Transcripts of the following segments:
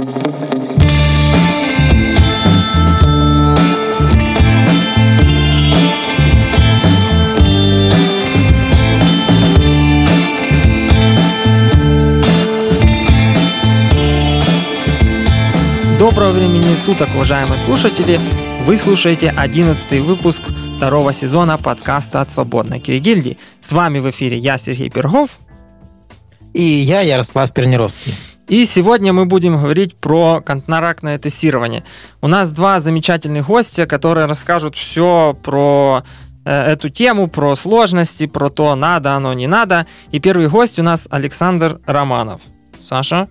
Доброго времени суток, уважаемые слушатели! Вы слушаете 11 выпуск второго сезона подкаста от Свободной Киригильдии. С вами в эфире я, Сергей Пергов. И я, Ярослав Пернировский. И сегодня мы будем говорить про контрактное тестирование. У нас два замечательных гостя, которые расскажут все про э, эту тему, про сложности, про то, надо оно, не надо. И первый гость у нас Александр Романов. Саша?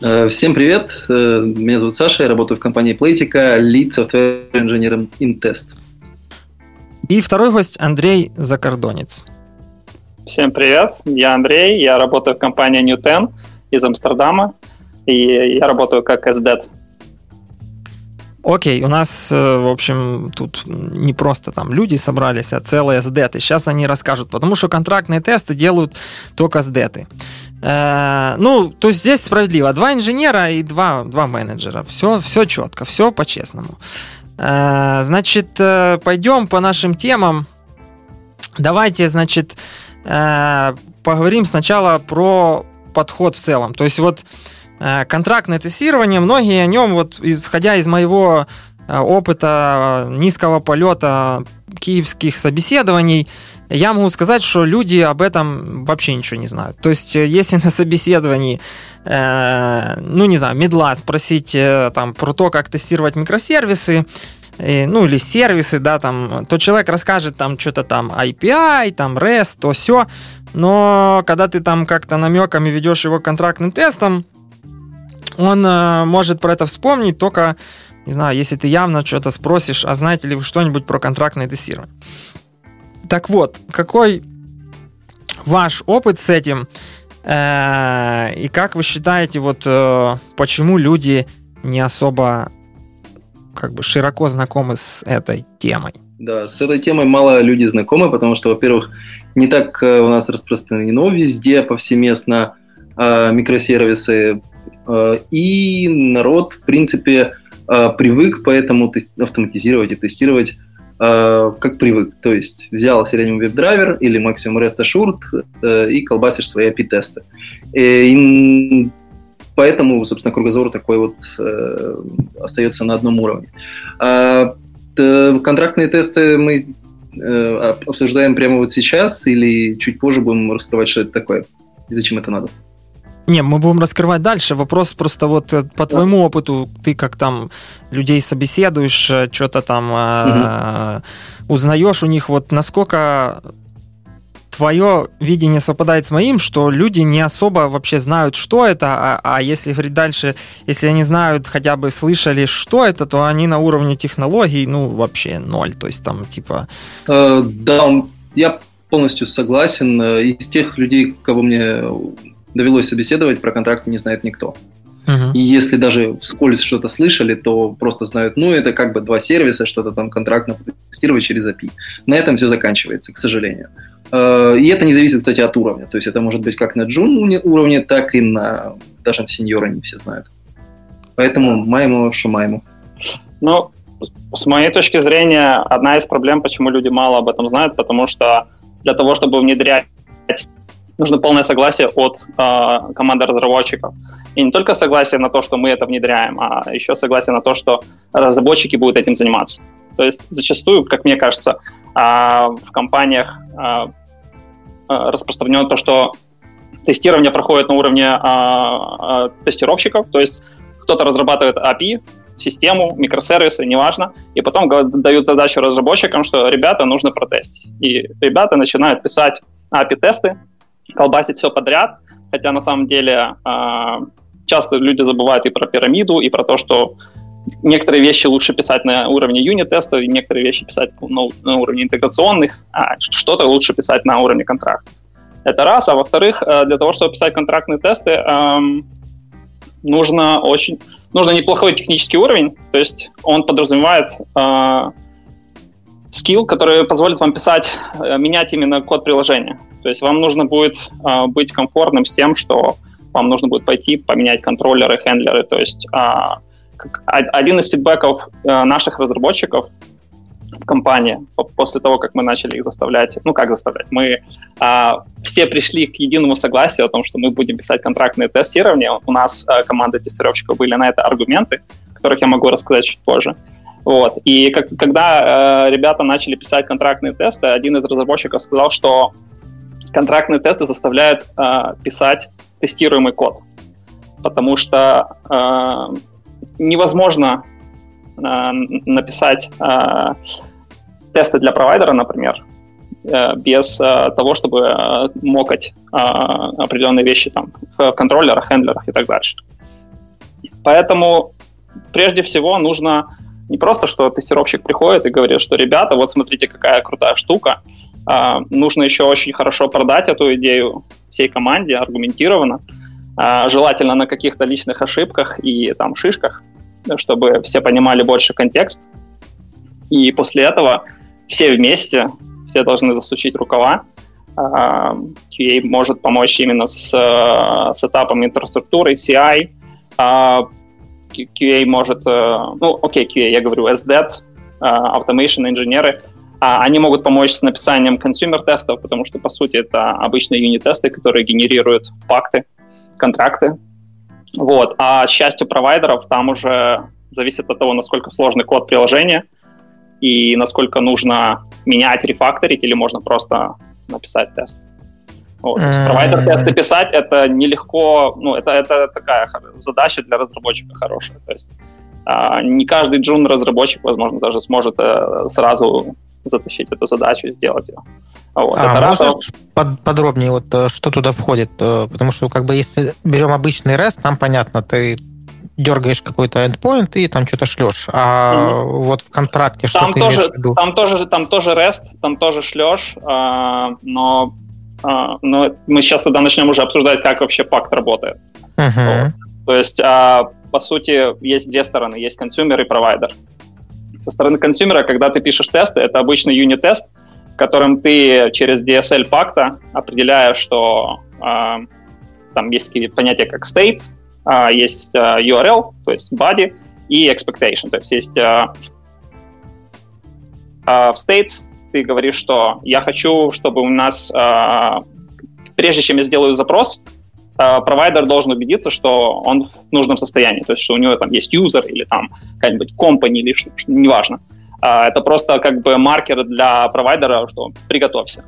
Э, всем привет, э, меня зовут Саша, я работаю в компании Playtica, lead software инженером InTest. И второй гость Андрей Закордонец. Всем привет, я Андрей, я работаю в компании New из Амстердама, и я работаю как SDET. Окей, у нас, э, в общем, тут не просто там люди собрались, а целые SDET. Сейчас они расскажут, потому что контрактные тесты делают только SDET. Э, ну, то есть здесь справедливо. Два инженера и два, два менеджера. Все, все четко, все по-честному. Э, значит, э, пойдем по нашим темам. Давайте, значит, э, поговорим сначала про подход в целом. То есть вот Э, контрактное тестирование, многие о нем, вот исходя из моего э, опыта низкого полета киевских собеседований, я могу сказать, что люди об этом вообще ничего не знают. То есть, э, если на собеседовании, э, ну, не знаю, медла спросить э, там про то, как тестировать микросервисы, э, ну, или сервисы, да, там, то человек расскажет там что-то там API, там REST, то все, но когда ты там как-то намеками ведешь его контрактным тестом, он э, может про это вспомнить только, не знаю, если ты явно что-то спросишь, а знаете ли вы что-нибудь про контрактное тестирование. Так вот, какой ваш опыт с этим? Э, и как вы считаете, вот э, почему люди не особо как бы широко знакомы с этой темой? Да, с этой темой мало людей знакомы, потому что, во-первых, не так э, у нас распространено везде повсеместно э, микросервисы, Э, и народ, в принципе, привык поэтому автоматизировать и тестировать как привык. То есть взял Selenium WebDriver или Maximum REST Assured и колбасишь свои API-тесты. И поэтому, собственно, кругозор такой вот остается на одном уровне. А, контрактные тесты мы обсуждаем прямо вот сейчас или чуть позже будем раскрывать, что это такое и зачем это надо? Не, мы будем раскрывать дальше. Вопрос просто вот э, по твоему опыту, ты как там людей собеседуешь, э, что-то там угу. узнаешь у них, вот насколько твое видение совпадает с моим, что люди не особо вообще знают, что это, а, а если говорить дальше, если они знают, хотя бы слышали, что это, то они на уровне технологий, ну, вообще ноль, то есть там типа... Э, да, я полностью согласен. Из тех людей, кого мне довелось собеседовать, про контракт не знает никто. Uh-huh. И если даже вскользь что-то слышали, то просто знают, ну, это как бы два сервиса, что-то там контрактно тестировать через API. На этом все заканчивается, к сожалению. Э, и это не зависит, кстати, от уровня. То есть это может быть как на джун уровне, так и на даже на сеньора не все знают. Поэтому маему, шумаему. Ну, с моей точки зрения, одна из проблем, почему люди мало об этом знают, потому что для того, чтобы внедрять нужно полное согласие от э, команды разработчиков. И не только согласие на то, что мы это внедряем, а еще согласие на то, что разработчики будут этим заниматься. То есть зачастую, как мне кажется, э, в компаниях э, распространено то, что тестирование проходит на уровне э, тестировщиков, то есть кто-то разрабатывает API, систему, микросервисы, неважно, и потом дают задачу разработчикам, что ребята нужно протестить. И ребята начинают писать API-тесты, колбасить все подряд, хотя на самом деле часто люди забывают и про пирамиду, и про то, что некоторые вещи лучше писать на уровне юнит-тестов, некоторые вещи писать на, на уровне интеграционных, а что-то лучше писать на уровне контракта. Это раз. А во-вторых, э, для того, чтобы писать контрактные тесты, эм, нужно очень нужно неплохой технический уровень, то есть он подразумевает э, скилл, который позволит вам писать, э, менять именно код приложения. То есть вам нужно будет э, быть комфортным с тем, что вам нужно будет пойти поменять контроллеры, хендлеры. То есть а, один из фидбэков а, наших разработчиков в компании после того, как мы начали их заставлять, ну как заставлять, мы а, все пришли к единому согласию о том, что мы будем писать контрактные тестирования. У нас а, команда тестировщиков были на это аргументы, которых я могу рассказать чуть позже. Вот. И как, когда э, ребята начали писать контрактные тесты, один из разработчиков сказал, что контрактные тесты заставляют э, писать тестируемый код, потому что э, невозможно э, написать э, тесты для провайдера, например, э, без э, того, чтобы э, мокать э, определенные вещи там в контроллерах, хендлерах и так дальше. Поэтому прежде всего нужно не просто, что тестировщик приходит и говорит, что, ребята, вот смотрите, какая крутая штука, а, нужно еще очень хорошо продать эту идею всей команде, аргументированно, а, желательно на каких-то личных ошибках и там шишках, чтобы все понимали больше контекст. И после этого все вместе, все должны засучить рукава. А, QA может помочь именно с сетапом инфраструктуры, CI, а, QA может, э, ну, окей, QA, я говорю, SDET, э, Automation инженеры, а они могут помочь с написанием консюмер-тестов, потому что, по сути, это обычные юнит-тесты, которые генерируют факты, контракты. Вот. А счастью провайдеров там уже зависит от того, насколько сложный код приложения и насколько нужно менять, рефакторить, или можно просто написать тест. Вот. Провайдер-тесты писать это нелегко, ну, это, это такая задача для разработчика хорошая. То есть а, не каждый джун-разработчик, возможно, даже сможет а, сразу затащить эту задачу и сделать ее. Вот, а можешь раз... под, подробнее, вот, э, что туда входит? Э, потому что, как бы, если берем обычный REST, там, понятно, ты дергаешь какой-то endpoint и там что-то шлешь. А mm-hmm. вот в контракте что там ты тоже, имеешь в виду? Там тоже, там тоже REST, там тоже шлешь, а, но а, но мы сейчас тогда начнем уже обсуждать, как вообще пакт работает. Uh-huh. Вот. То есть, а, по сути, есть две стороны. Есть consumer и провайдер. Со стороны consumer а, когда ты пишешь тесты, это обычный unit -тест, которым ты через DSL Pact а определяешь, что а, там есть такие понятия, как state, а, есть а, URL, то есть body, и expectation. То есть есть а, а, в state ты говоришь, что я хочу, чтобы у нас, э, прежде чем я сделаю запрос, э, провайдер должен убедиться, что он в нужном состоянии, то есть что у него там есть юзер или там какая-нибудь company или что, что неважно. Э, это просто как бы маркер для провайдера, что приготовься.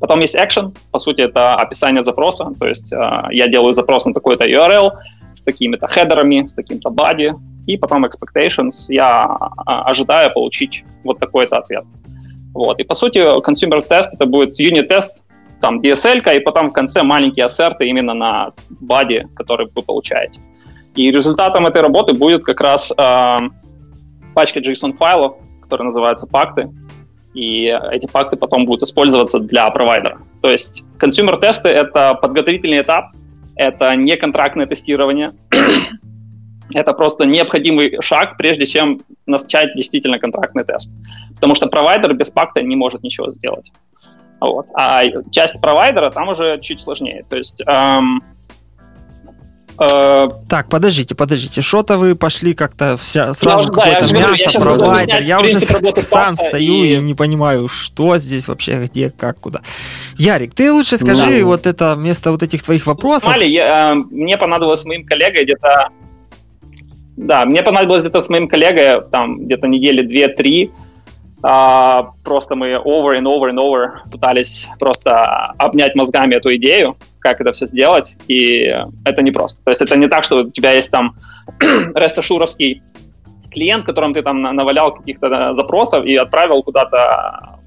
Потом есть action, по сути, это описание запроса, то есть э, я делаю запрос на такой-то URL с такими-то хедерами, с таким-то body, и потом expectations, я ожидаю получить вот такой-то ответ. Вот. И по сути, consumer тест это будет юнит-тест, там DSL, и потом в конце маленькие ассерты именно на баде, который вы получаете. И результатом этой работы будет как раз э, пачка JSON-файлов, которые называются пакты, и эти пакты потом будут использоваться для провайдера. То есть консюмер-тесты — это подготовительный этап, это не контрактное тестирование, это просто необходимый шаг, прежде чем начать действительно контрактный тест. Потому что провайдер без пакта не может ничего сделать. Вот. А часть провайдера там уже чуть сложнее. То есть эм, э, так, подождите, подождите. Что-то вы пошли как-то вся, сразу да, какое-то да, мясо, провайдер. Я уже сам стою и... и не понимаю, что здесь вообще, где, как, куда. Ярик, ты лучше скажи да. вот это вместо вот этих твоих вопросов. Смотри, я, э, мне понадобилось с моим коллегой где-то да, мне понадобилось где-то с моим коллегой, там, где-то недели две-три, а, просто мы over and over and over пытались просто обнять мозгами эту идею, как это все сделать, и это не просто. То есть это не так, что у тебя есть там ресташуровский клиент, которым ты там навалял каких-то запросов и отправил куда-то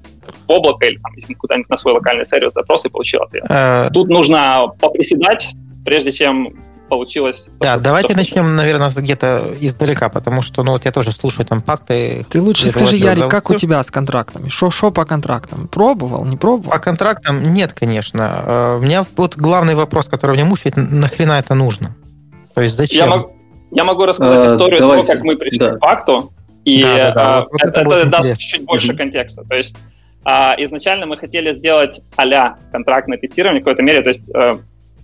в облако или там, куда-нибудь на свой локальный сервис запрос и получил ответ. Э, Тут нужно поприседать, прежде чем получилось. Да, давайте начнем, наверное, где-то издалека, потому что, ну, вот я тоже слушаю там пакты. Ты лучше скажи, Ярик, как у тебя с контрактами? Что по контрактам? Пробовал, не пробовал? По контрактам нет, конечно. Э, у меня вот главный вопрос, который меня мучает, нахрена это нужно? То есть зачем? Я, мог, я могу рассказать а, историю давайте. того, как мы пришли да. к пакту, и да, да, да. Вот это, это, это даст чуть больше контекста. То есть а, изначально мы хотели сделать а контрактное тестирование в какой-то мере, то есть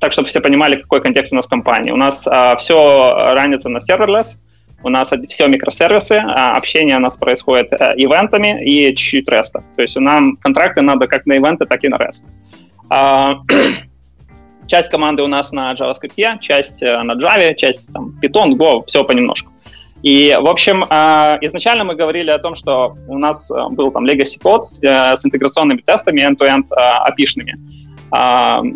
так, чтобы все понимали, какой контекст у нас в компании. У нас а, все ранится на serverless, у нас все микросервисы, а общение у нас происходит а, ивентами и чуть-чуть реста. То есть нам контракты надо как на ивенты, так и на рест. А, часть команды у нас на JavaScript, часть э, на Java, часть там, Python, Go, все понемножку. И, в общем, а, изначально мы говорили о том, что у нас э, был там legacy код с интеграционными тестами end-to-end API-шными,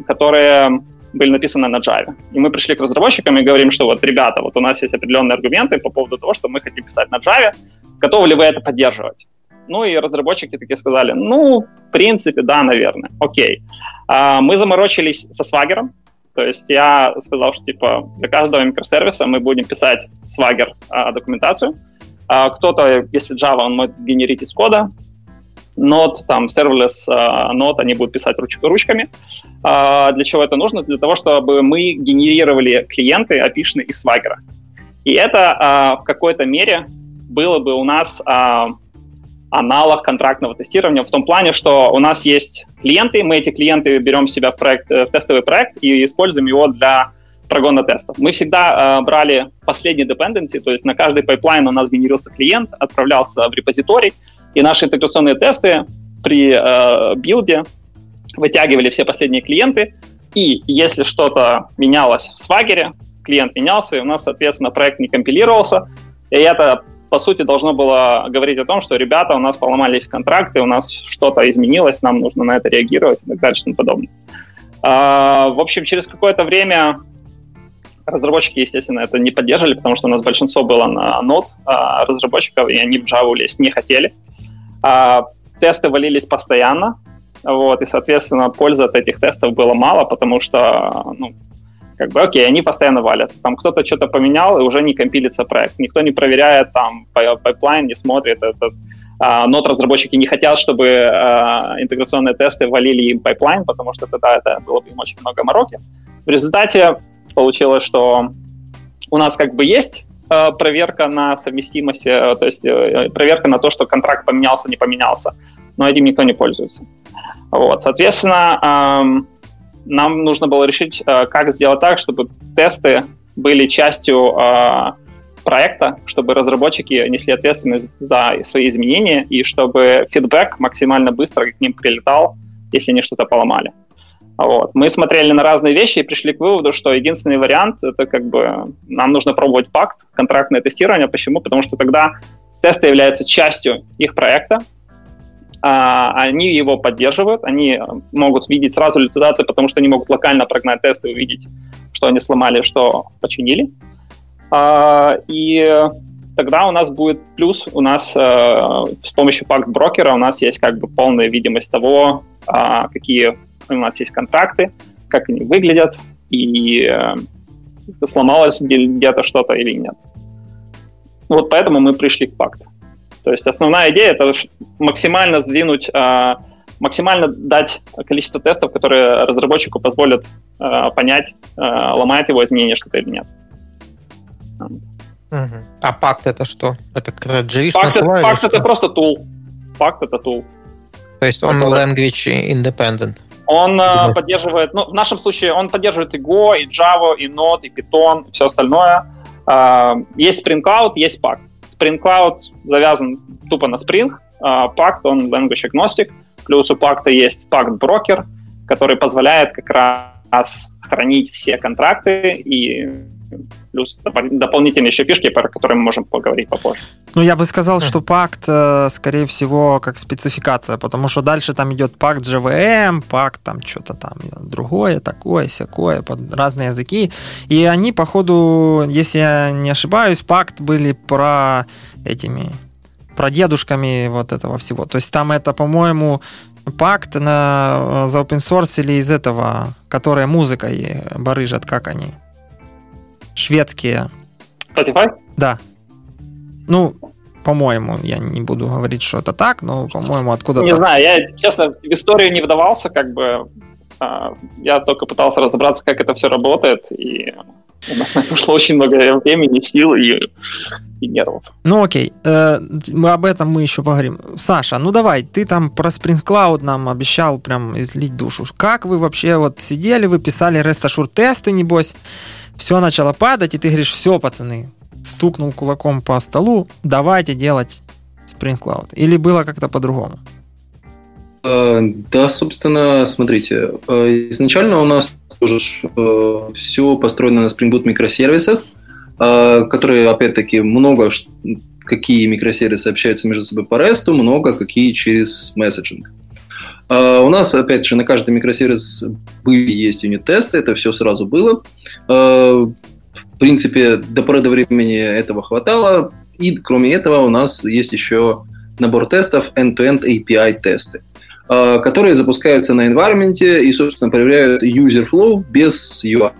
которые были написаны на Java. И мы пришли к разработчикам и говорим, что вот, ребята, вот у нас есть определенные аргументы по поводу того, что мы хотим писать на Java, готовы ли вы это поддерживать? Ну и разработчики такие сказали, ну, в принципе, да, наверное, окей. А, мы заморочились со свагером, то есть я сказал, что типа для каждого микросервиса мы будем писать свагер а, документацию. А, кто-то, если Java, он может генерить из кода, Node, там, serverless uh, Node, они будут писать руч- ручками. Uh, для чего это нужно? Для того, чтобы мы генерировали клиенты API из Swagger. И это uh, в какой-то мере было бы у нас uh, аналог контрактного тестирования в том плане, что у нас есть клиенты, мы эти клиенты берем себе в, проект, в тестовый проект и используем его для прогона тестов. Мы всегда э, брали последний dependency, то есть на каждый пайплайн у нас генерился клиент, отправлялся в репозиторий, и наши интеграционные тесты при э, билде вытягивали все последние клиенты, и если что-то менялось в свагере, клиент менялся, и у нас, соответственно, проект не компилировался, и это, по сути, должно было говорить о том, что, ребята, у нас поломались контракты, у нас что-то изменилось, нам нужно на это реагировать и так далее и тому подобное. А, в общем, через какое-то время разработчики, естественно, это не поддерживали, потому что у нас большинство было на Node а, разработчиков, и они в Java лезть не хотели. А, тесты валились постоянно, вот, и, соответственно, пользы от этих тестов было мало, потому что, ну, как бы, окей, они постоянно валятся. Там кто-то что-то поменял, и уже не компилится проект. Никто не проверяет там пайплайн, не смотрит. Это, а, Node разработчики не хотят, чтобы а, интеграционные тесты валили им пайплайн, потому что тогда это было бы им очень много мороки. В результате получилось, что у нас как бы есть Э, проверка на совместимость, э, то есть э, проверка на то, что контракт поменялся, не поменялся, но этим никто не пользуется. Вот, соответственно, эм, нам нужно было решить, как сделать так, чтобы тесты были частью проекта, чтобы разработчики несли ответственность за свои изменения и чтобы фидбэк максимально быстро к ним прилетал, если они что-то поломали. Вот. Мы смотрели на разные вещи и пришли к выводу, что единственный вариант это как бы нам нужно пробовать пакт, контрактное тестирование. Почему? Потому что тогда тесты являются частью их проекта, а, они его поддерживают, они могут видеть сразу результаты, потому что они могут локально прогнать тесты и увидеть, что они сломали, что починили. А, и тогда у нас будет плюс, у нас э, с помощью пакт брокера у нас есть как бы полная видимость того, а, какие у нас есть контракты, как они выглядят, и э, сломалось где-то что-то или нет. Вот поэтому мы пришли к пакту. То есть основная идея это максимально сдвинуть, э, максимально дать количество тестов, которые разработчику позволят э, понять, э, ломает его изменение что-то или нет. Угу. А пакт это что? Это JVIS Пакт, это, пакт это просто тул. Пакт это тул. То есть он language independent. Он э, поддерживает, ну, в нашем случае он поддерживает и Go, и Java, и Node, и Python, и все остальное. Э, есть Spring Cloud, есть Pact. Spring Cloud завязан тупо на Spring, э, Pact, он language agnostic, плюс у Pact есть Pact Broker, который позволяет как раз хранить все контракты и плюс дополнительные еще фишки, про которые мы можем поговорить попозже. Ну, я бы сказал, что пакт, э, скорее всего, как спецификация, потому что дальше там идет пакт JVM, пакт там что-то там другое, такое, всякое, под разные языки. И они, походу, если я не ошибаюсь, пакт были про этими про дедушками вот этого всего. То есть там это, по-моему, пакт на, за open source или из этого, которые музыкой барыжат, как они? Шведские. Spotify? Да. Ну, по-моему, я не буду говорить, что это так, но, по-моему, откуда-то... Не знаю, я, честно, в историю не вдавался, как бы, А, я только пытался разобраться, как это все работает, и у нас на это ушло очень много времени, сил и, и нервов. Ну окей, э, мы об этом мы еще поговорим. Саша, ну давай, ты там про Spring Cloud нам обещал прям излить душу. Как вы вообще вот сидели, вы писали REST тесты, небось, все начало падать, и ты говоришь, все, пацаны, стукнул кулаком по столу, давайте делать Spring Cloud. Или было как-то по-другому? Э, да, собственно, смотрите, э, изначально у нас тоже э, все построено на Spring Boot микросервисах, которые, опять-таки, много какие микросервисы общаются между собой по REST, много какие через месседжинг. У нас, опять же, на каждый микросервис были есть юнит-тесты, это все сразу было. В принципе, до поры до времени этого хватало, и кроме этого у нас есть еще набор тестов end-to-end API-тесты. Э, которые запускаются на environment и, собственно, проверяют user flow без UI.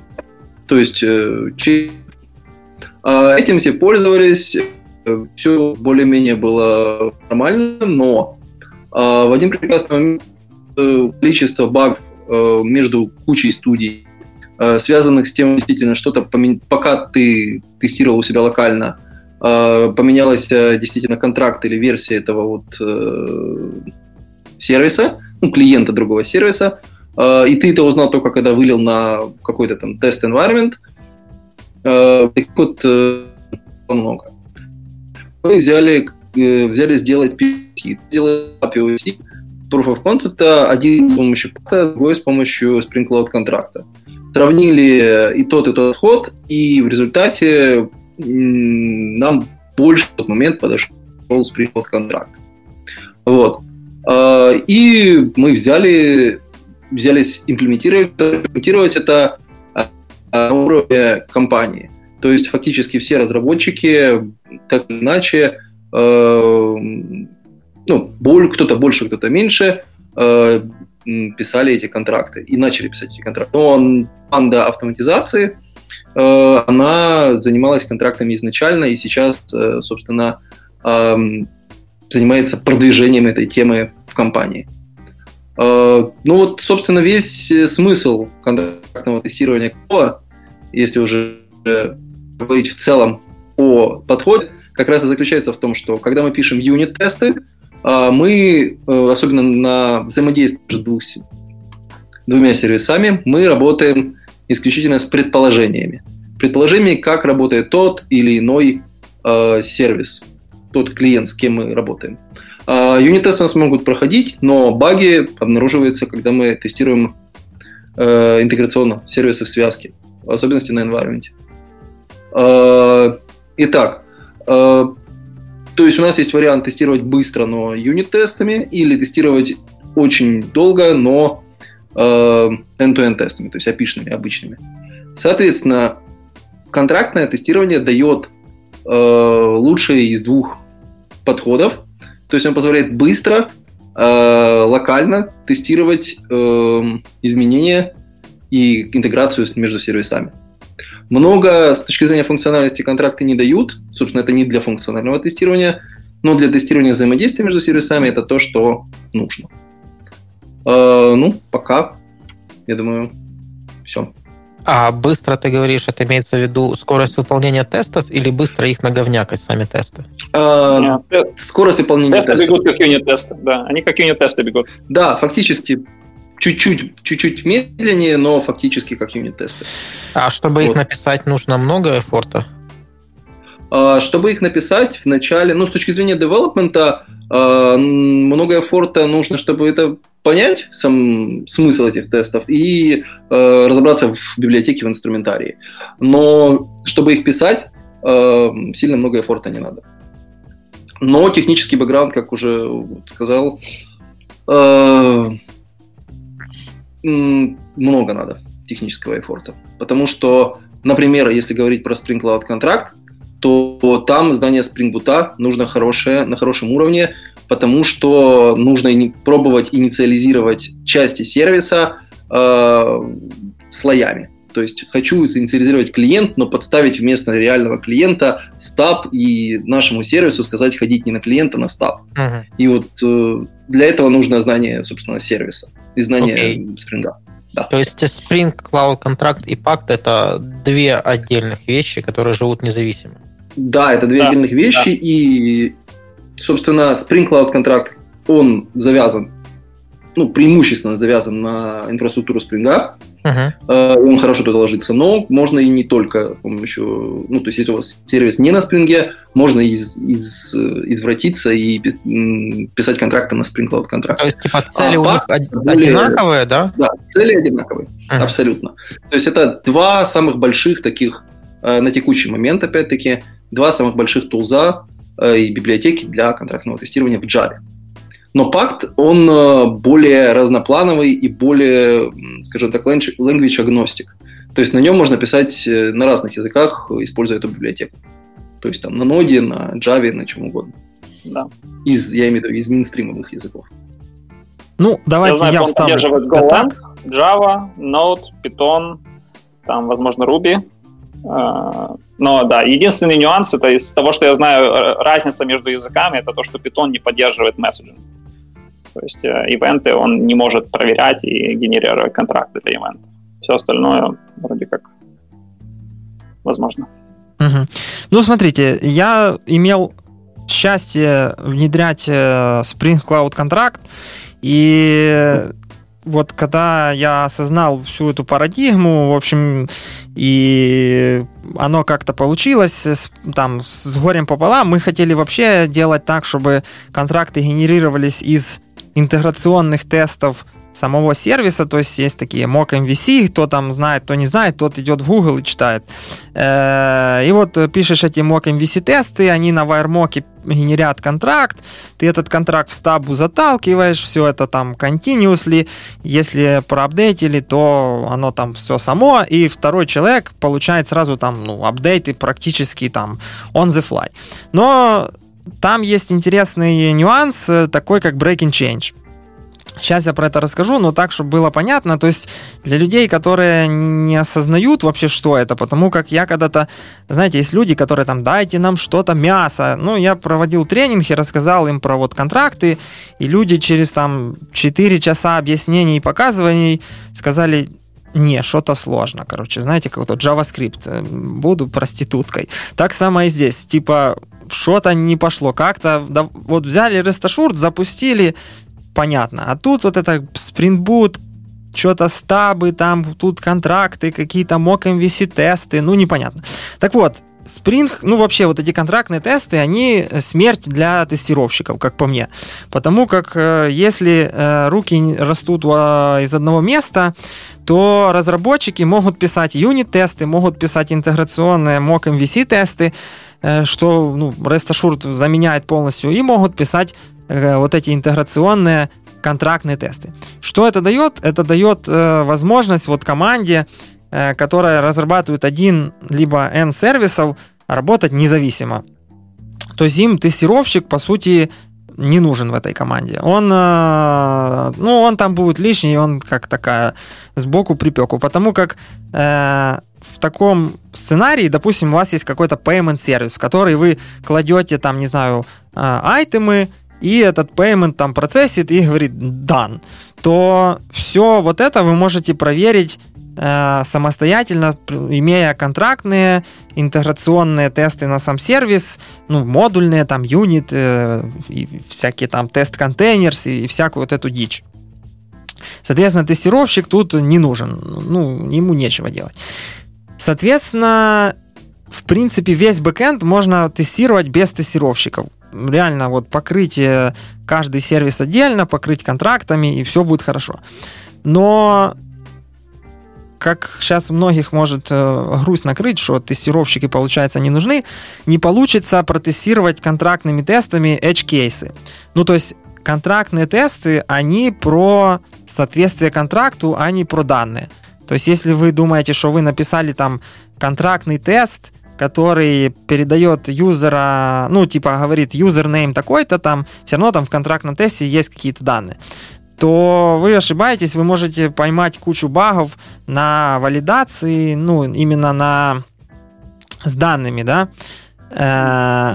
То есть э, э, этим все пользовались, все более-менее было нормально, но в один прекрасный момент количество багов между кучей студий, связанных с тем, действительно, что-то пока ты тестировал у себя локально, поменялась действительно контракт или версия этого вот сервиса, ну, клиента другого сервиса, э, и ты это узнал только когда вылил на какой-то там тест environment. Э, так вот, э, много. Мы взяли, взяли сделать POC. Сделали POC, Proof of Concept, один с помощью пата, другой с помощью Spring Cloud контракта. Сравнили и тот, и тот ход, и в результате нам больше в тот момент подошел Spring Cloud контракт. Вот. А, и мы взяли, взялись имплементировать, имплементировать это на уровне компании. То есть фактически все разработчики так или иначе, э, ну, кто-то больше, кто-то меньше, э, писали эти контракты и начали писать эти контракты. Но команда автоматизации, э, она занималась контрактами изначально, и сейчас, собственно, занимается продвижением этой темы в компании. Э, ну вот, собственно, весь смысл контрактного тестирования если уже говорить в целом о подходе, как раз и заключается в том, что когда мы пишем юнит-тесты, э, мы, э, особенно на взаимодействии двух, двумя сервисами, мы работаем исключительно с предположениями. Предположениями, как работает тот или иной э, сервис тот клиент, с кем мы работаем. А, юнит-тесты у нас могут проходить, но баги обнаруживаются, когда мы тестируем э, интеграционно сервисы в связке, в особенности на environment. Э, итак, э, то есть у нас есть вариант тестировать быстро, но юнит-тестами, или тестировать очень долго, но э, end-to-end тестами, то есть api обычными. Соответственно, контрактное тестирование дает э, лучшее из двух подходов. То есть он позволяет быстро, э, локально тестировать э, изменения и интеграцию между сервисами. Много с точки зрения функциональности контракты не дают. Собственно, это не для функционального тестирования, но для тестирования взаимодействия между сервисами это то, что нужно. Э, ну, пока, я думаю, все. А быстро, ты говоришь, это имеется в виду скорость выполнения тестов или быстро их наговнякать, сами тесты? А, скорость выполнения тесты тестов. бегут как юнит-тесты, да. Они как юнит-тесты бегут. Да, фактически чуть-чуть, чуть-чуть медленнее, но фактически как юнит-тесты. А чтобы вот. их написать, нужно много эфорта? А, чтобы их написать в начале, ну, с точки зрения девелопмента, а, много эфорта нужно, чтобы это понять сам смысл этих тестов и э, разобраться в библиотеке, в инструментарии. Но чтобы их писать, э, сильно много эфорта не надо. Но технический бэкграунд, как уже сказал, э, много надо технического эфорта. Потому что, например, если говорить про Spring Cloud контракт, то там знание Spring Boot нужно хорошее, на хорошем уровне, потому что нужно пробовать инициализировать части сервиса э, слоями. То есть хочу инициализировать клиент, но подставить вместо реального клиента стаб и нашему сервису сказать ходить не на клиента, а на стаб. Uh-huh. И вот э, для этого нужно знание, собственно, сервиса и знание okay. спринга. Да. То есть Spring Cloud Contract и Pact это две отдельных вещи, которые живут независимо. Да, это две да. отдельных вещи, да. и, собственно, Spring Cloud Contract, он завязан, ну, преимущественно завязан на инфраструктуру Spring, Uh-huh. Он хорошо туда ложится, но можно и не только с помощью, ну, то есть если у вас сервис не на спринге, можно из, из, извратиться и писать контракты на Spring Cloud контракт. То есть, типа, цели а, у них более, одинаковые, да? Да, цели одинаковые, uh-huh. абсолютно. То есть это два самых больших таких, э, на текущий момент, опять-таки, два самых больших тулза э, и библиотеки для контрактного тестирования в Java. Но пакт, он э, более разноплановый и более, скажем так, language агностик. То есть на нем можно писать э, на разных языках, используя эту библиотеку. То есть там на ноде, на Java, на чем угодно. Да. Из, я имею в виду, из мейнстримовых языков. Ну, давайте я, знаю, я вставлю. Golang, Java, Node, Python, там, возможно, Ruby. А, но да, единственный нюанс, это из того, что я знаю, э, разница между языками, это то, что Python не поддерживает месседжинг. То есть э, ивенты он не может проверять и генерировать контракты для ивентов. Все остальное вроде как возможно. Угу. Ну, смотрите, я имел счастье внедрять э, Spring Cloud контракт, и вот когда я осознал всю эту парадигму, в общем, и оно как-то получилось, там, с горем пополам, мы хотели вообще делать так, чтобы контракты генерировались из интеграционных тестов самого сервиса, то есть есть такие mock MVC, кто там знает, кто не знает, тот идет в Google и читает. Э, и вот пишешь эти mock MVC тесты, они на WireMock генерят контракт, ты этот контракт в стабу заталкиваешь, все это там continuously, если проапдейтили, то оно там все само, и второй человек получает сразу там, ну, апдейты практически там on the fly. Но там есть интересный нюанс, э, такой как breaking change. Сейчас я про это расскажу, но так, чтобы было понятно. То есть для людей, которые не осознают вообще, что это, потому как я когда-то, знаете, есть люди, которые там, дайте нам что-то, мясо. Ну, я проводил тренинг и рассказал им про вот контракты, и люди через там 4 часа объяснений и показываний сказали, не, что-то сложно, короче, знаете, как вот JavaScript, э, буду проституткой. Так само и здесь, типа, что-то не пошло, как-то, да, вот взяли REST запустили, понятно, а тут вот это Boot, что-то стабы, там, тут контракты, какие-то mock MVC тесты, ну, непонятно. Так вот, Spring, ну вообще вот эти контрактные тесты, они смерть для тестировщиков, как по мне. Потому как э, если э, руки растут из одного места, то разработчики могут писать юнит-тесты, могут писать интеграционные mock MVC тесты, Э, что ну, REST Assured заменяет полностью, и могут писать вот эти интеграционные контрактные тесты. Что это дает? Это дает возможность вот команде, которая разрабатывает один либо N сервисов, работать независимо. То есть им тестировщик, по сути, не нужен в этой команде. Он, ну, он там будет лишний, он как такая сбоку припеку, потому как в таком сценарии, допустим, у вас есть какой-то payment сервис, в который вы кладете там, не знаю, а, айтемы, и этот payment там процессит и говорит done, то все вот это вы можете проверить э, самостоятельно, имея контрактные, интеграционные тесты на сам сервис, ну, модульные, там, юнит, э, и всякие там тест-контейнерс и, и всякую вот эту дичь. Соответственно, тестировщик тут не нужен, ну, ему нечего делать. Соответственно, в принципе, весь бэкэнд можно тестировать без тестировщиков. Реально вот покрыть каждый сервис отдельно, покрыть контрактами, и все будет хорошо. Но как сейчас многих может э, грусть накрыть, что тестировщики, получается, не нужны, не получится протестировать контрактными тестами edge-кейсы. Ну, то есть контрактные тесты, они про соответствие контракту, а не про данные. То есть, если вы думаете, что вы написали там контрактный тест, который передает юзера, ну, типа говорит юзернейм такой-то там, все равно там в контрактном тесте есть какие-то данные то вы ошибаетесь, вы можете поймать кучу багов на валидации, ну, именно на с данными, да.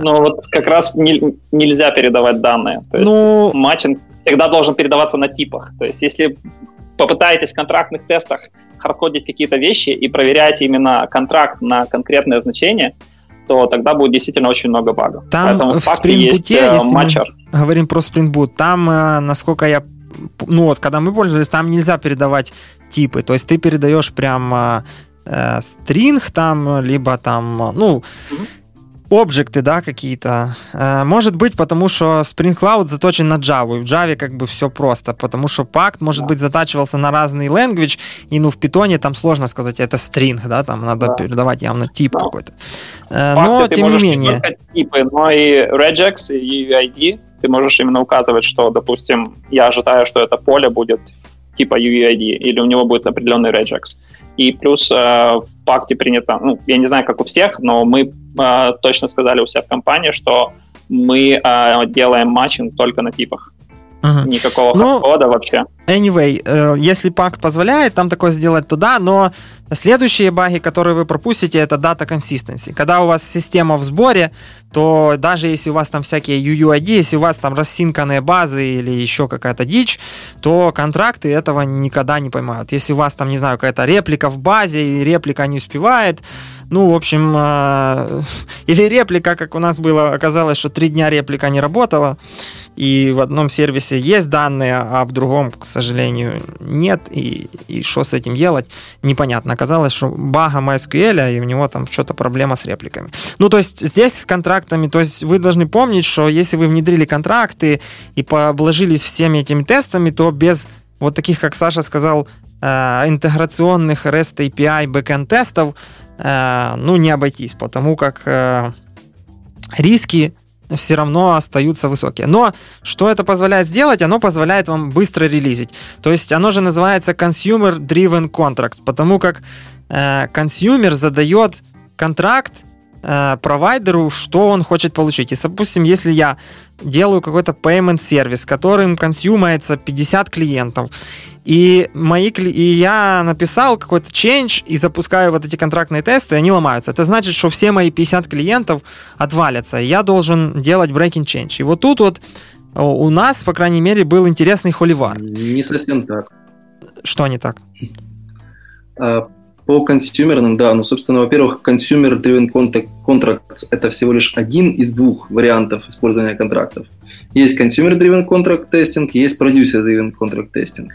Ну, вот как раз не, нельзя передавать данные. То есть ну, матчинг всегда должен передаваться на типах. То есть если попытаетесь в контрактных тестах хардкодить какие-то вещи и проверять именно контракт на конкретное значение, то тогда будет действительно очень много багов. Там Поэтому в Spring есть э, матчер. Говорим про Boot, там, э, насколько я ну вот, когда мы пользовались, там нельзя передавать типы. То есть ты передаешь прям э, э стринг там, либо там, ну, mm-hmm объекты, да, какие-то. Э, может быть, потому что Spring Cloud заточен на Java, и в Java как бы все просто, потому что пакт, может да. быть, затачивался на разный language, и ну в Python там сложно сказать, это string, да, там надо да. передавать явно тип да. какой-то. Э, но, тем не менее... Не типы, но и regex, и UID, ты можешь именно указывать, что, допустим, я ожидаю, что это поле будет типа UUID, или у него будет определенный regex. И плюс э, в пакте принято, ну, я не знаю, как у всех, но мы э, точно сказали у себя в компании, что мы э, делаем матчинг только на типах. Угу. Никакого ну, кода вообще. Anyway, э, если пакт позволяет там такое сделать, то да, но следующие баги, которые вы пропустите, это дата consistency. Когда у вас система в сборе, то даже если у вас там всякие UUID, если у вас там рассинканные базы или еще какая-то дичь, то контракты этого никогда не поймают. Если у вас там, не знаю, какая-то реплика в базе, и реплика не успевает, ну, в общем, э, или реплика, как у нас было, оказалось, что три дня реплика не работала, и в одном сервисе есть данные, а в другом, к сожалению, нет, и, и что с этим делать, непонятно. Оказалось, что бага MySQL, и у него там что-то проблема с репликами. Ну, то есть здесь с контрактами, то есть вы должны помнить, что если вы внедрили контракты и пообложились всеми этими тестами, то без вот таких, как Саша сказал, э, интеграционных REST API backend тестов Э, ну, не обойтись, потому как э, риски все равно остаются высокие. Но что это позволяет сделать? Оно позволяет вам быстро релизить. То есть оно же называется Consumer Driven Contracts, потому как э, консюмер задает контракт э, провайдеру, что он хочет получить. И, допустим, если я делаю какой-то payment сервис, которым консюмается 50 клиентов, и, мои, и я написал какой-то change и запускаю вот эти контрактные тесты, и они ломаются. Это значит, что все мои 50 клиентов отвалятся. И я должен делать breaking change. И вот тут вот у нас, по крайней мере, был интересный холивар. Не совсем так. Что не так? По консюмерным, да, ну, собственно, во-первых, consumer driven contracts – это всего лишь один из двух вариантов использования контрактов. Есть consumer driven contract testing, есть producer driven contract testing.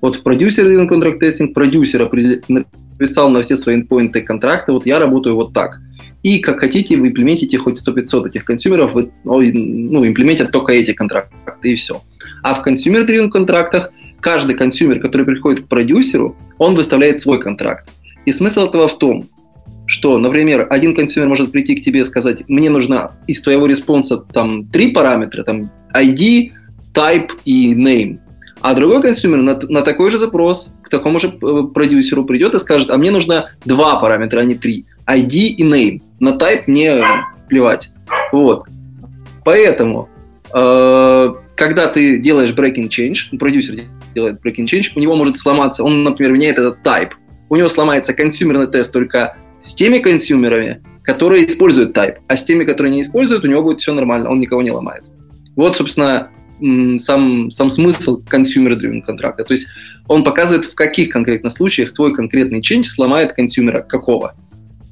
Вот в producer driven contract testing продюсер написал на все свои endpoint ы контракты, вот я работаю вот так. И как хотите, вы имплементите хоть 100-500 этих консюмеров, вы ну, имплементят только эти контракты, и все. А в consumer driven контрактах каждый консюмер, который приходит к продюсеру, он выставляет свой контракт. И смысл этого в том, что, например, один консюмер может прийти к тебе и сказать, мне нужно из твоего респонса там три параметра, там ID, type и name. А другой консюмер на, на такой же запрос к такому же э, продюсеру придет и скажет, а мне нужно два параметра, а не три. ID и name. На type мне плевать. Вот. Поэтому, э, когда ты делаешь breaking change, продюсер делает breaking change, у него может сломаться, он, например, меняет этот type. У него сломается консюмерный тест только с теми консюмерами, которые используют type, а с теми, которые не используют, у него будет все нормально, он никого не ломает. Вот, собственно, сам, сам смысл consumer-driven контракта. То есть он показывает, в каких конкретно случаях твой конкретный change сломает консюмера какого.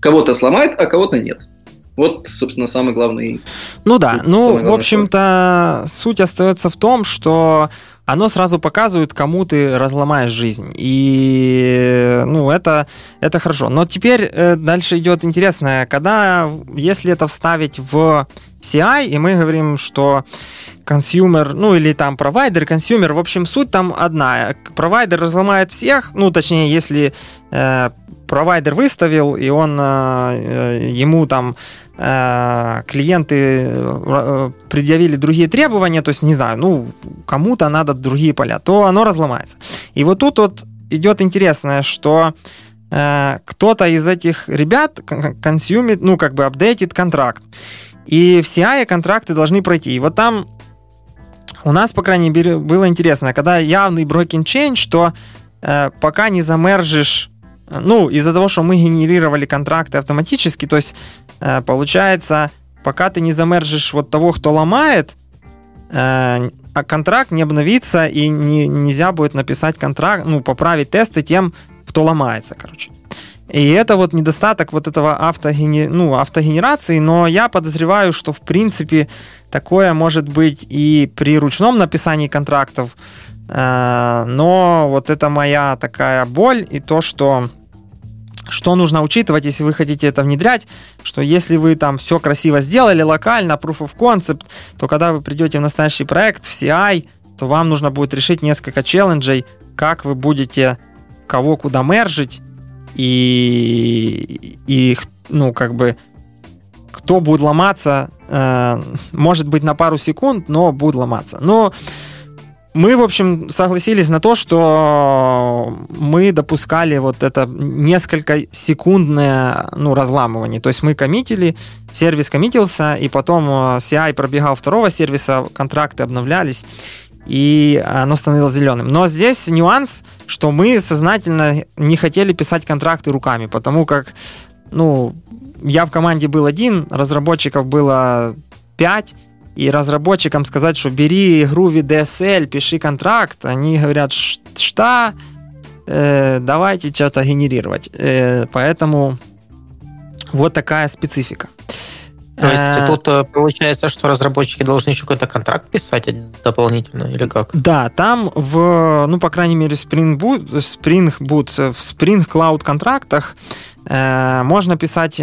Кого-то сломает, а кого-то нет. Вот, собственно, самый главный. Ну да, ну, в общем-то, суть остается в том, что оно сразу показывает, кому ты разломаешь жизнь. И, ну, это, это хорошо. Но теперь э, дальше идет интересное, когда, если это вставить в CI, и мы говорим, что консюмер, ну или там провайдер, консюмер, в общем, суть там одна. Провайдер разломает всех, ну точнее, если э, провайдер выставил, и он э, ему там э, клиенты э, предъявили другие требования, то есть, не знаю, ну, кому-то надо другие поля, то оно разломается. И вот тут вот идет интересное, что э, кто-то из этих ребят консюмит, ну, как бы апдейтит контракт. И в CI контракты должны пройти. И вот там у нас, по крайней мере, было интересно, когда явный broken change, то э, пока не замержишь, э, ну, из-за того, что мы генерировали контракты автоматически, то есть, э, получается, пока ты не замержишь вот того, кто ломает, э, а контракт не обновится и не, нельзя будет написать контракт, ну, поправить тесты тем, кто ломается, короче. И это вот недостаток вот этого автогени... ну, автогенерации, но я подозреваю, что в принципе такое может быть и при ручном написании контрактов, э, но вот это моя такая боль и то, что что нужно учитывать, если вы хотите это внедрять, что если вы там все красиво сделали локально, proof of concept, то когда вы придете в настоящий проект, в CI, то вам нужно будет решить несколько челленджей, как вы будете кого куда мержить, и, и ну, как бы, кто будет ломаться, э, может быть, на пару секунд, но будет ломаться. Но мы, в общем, согласились на то, что мы допускали вот это несколько секундное ну, разламывание. То есть мы коммитили, сервис коммитился, и потом э, CI пробегал второго сервиса, контракты обновлялись, и оно становилось зеленым. Но здесь нюанс, что мы сознательно не хотели писать контракты руками, потому как, ну, я в команде был один, разработчиков было пять, и разработчикам сказать, что бери в DSL, пиши контракт, они говорят, что э, давайте что-то генерировать. Э, поэтому вот такая специфика. То есть а... тут э, получается, что разработчики должны еще какой-то контракт писать дополнительно или как? Да, там в, ну, по крайней мере, Spring Boot, Spring Boot в Spring Cloud контрактах э, можно писать э,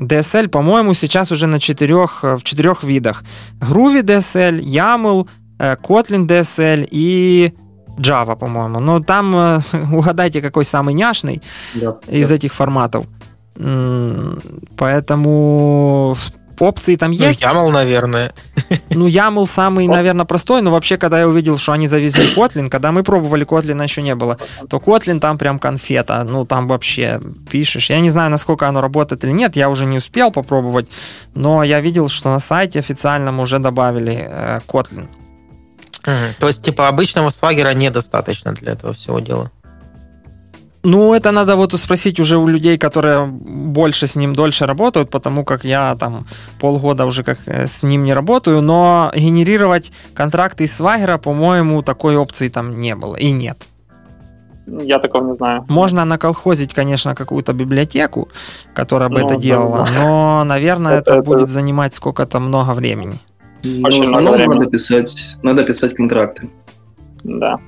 DSL, по-моему, сейчас уже на четырех, в четырех видах. Groovy DSL, YAML, э, Kotlin DSL и Java, по-моему. Но там э, угадайте, какой самый няшный да, из да. этих форматов. Поэтому опции там ну, есть. Ну, YAML, наверное. Ну, YAML самый, наверное, простой, но вообще, когда я увидел, что они завезли Kotlin, когда мы пробовали, Kotlin еще не было, то Kotlin там прям конфета, ну, там вообще пишешь. Я не знаю, насколько оно работает или нет, я уже не успел попробовать, но я видел, что на сайте официальном уже добавили э, Kotlin. Угу. То есть, типа, обычного свагера недостаточно для этого всего дела? Ну, это надо вот спросить уже у людей, которые больше с ним дольше работают, потому как я там полгода уже как э, с ним не работаю, но генерировать контракты из Swagger, по-моему, такой опции там не было и нет. Я такого не знаю. Можно наколхозить, конечно, какую-то библиотеку, которая бы ну, это делала, да. но, наверное, это, это будет занимать сколько-то много времени. Ну, Очень много времени. Надо писать, надо писать контракты. Да.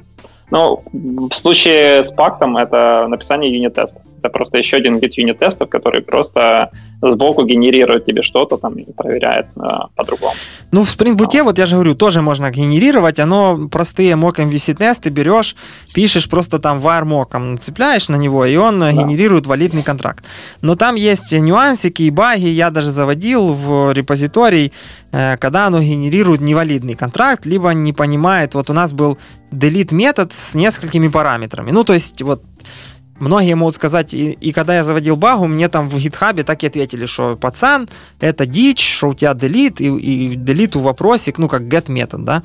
Ну, в случае с пактом это написание юнит-теста. Это просто еще один вид юнит-тестов, который просто сбоку генерирует тебе что-то там и проверяет э, по-другому. Ну, в Spring Boot, а. вот я же говорю, тоже можно генерировать. Оно простые mock MVC тесты берешь, пишешь просто там var mock, цепляешь на него, и он да. генерирует валидный контракт. Но там есть нюансики и баги. Я даже заводил в репозиторий, э, когда оно генерирует невалидный контракт, либо не понимает. Вот у нас был delete метод с несколькими параметрами. Ну, то есть вот Многие могут сказать, и, и когда я заводил багу, мне там в гитхабе так и ответили, что пацан, это дичь, что у тебя delete, и, и delete у вопросик, ну как get метод, да,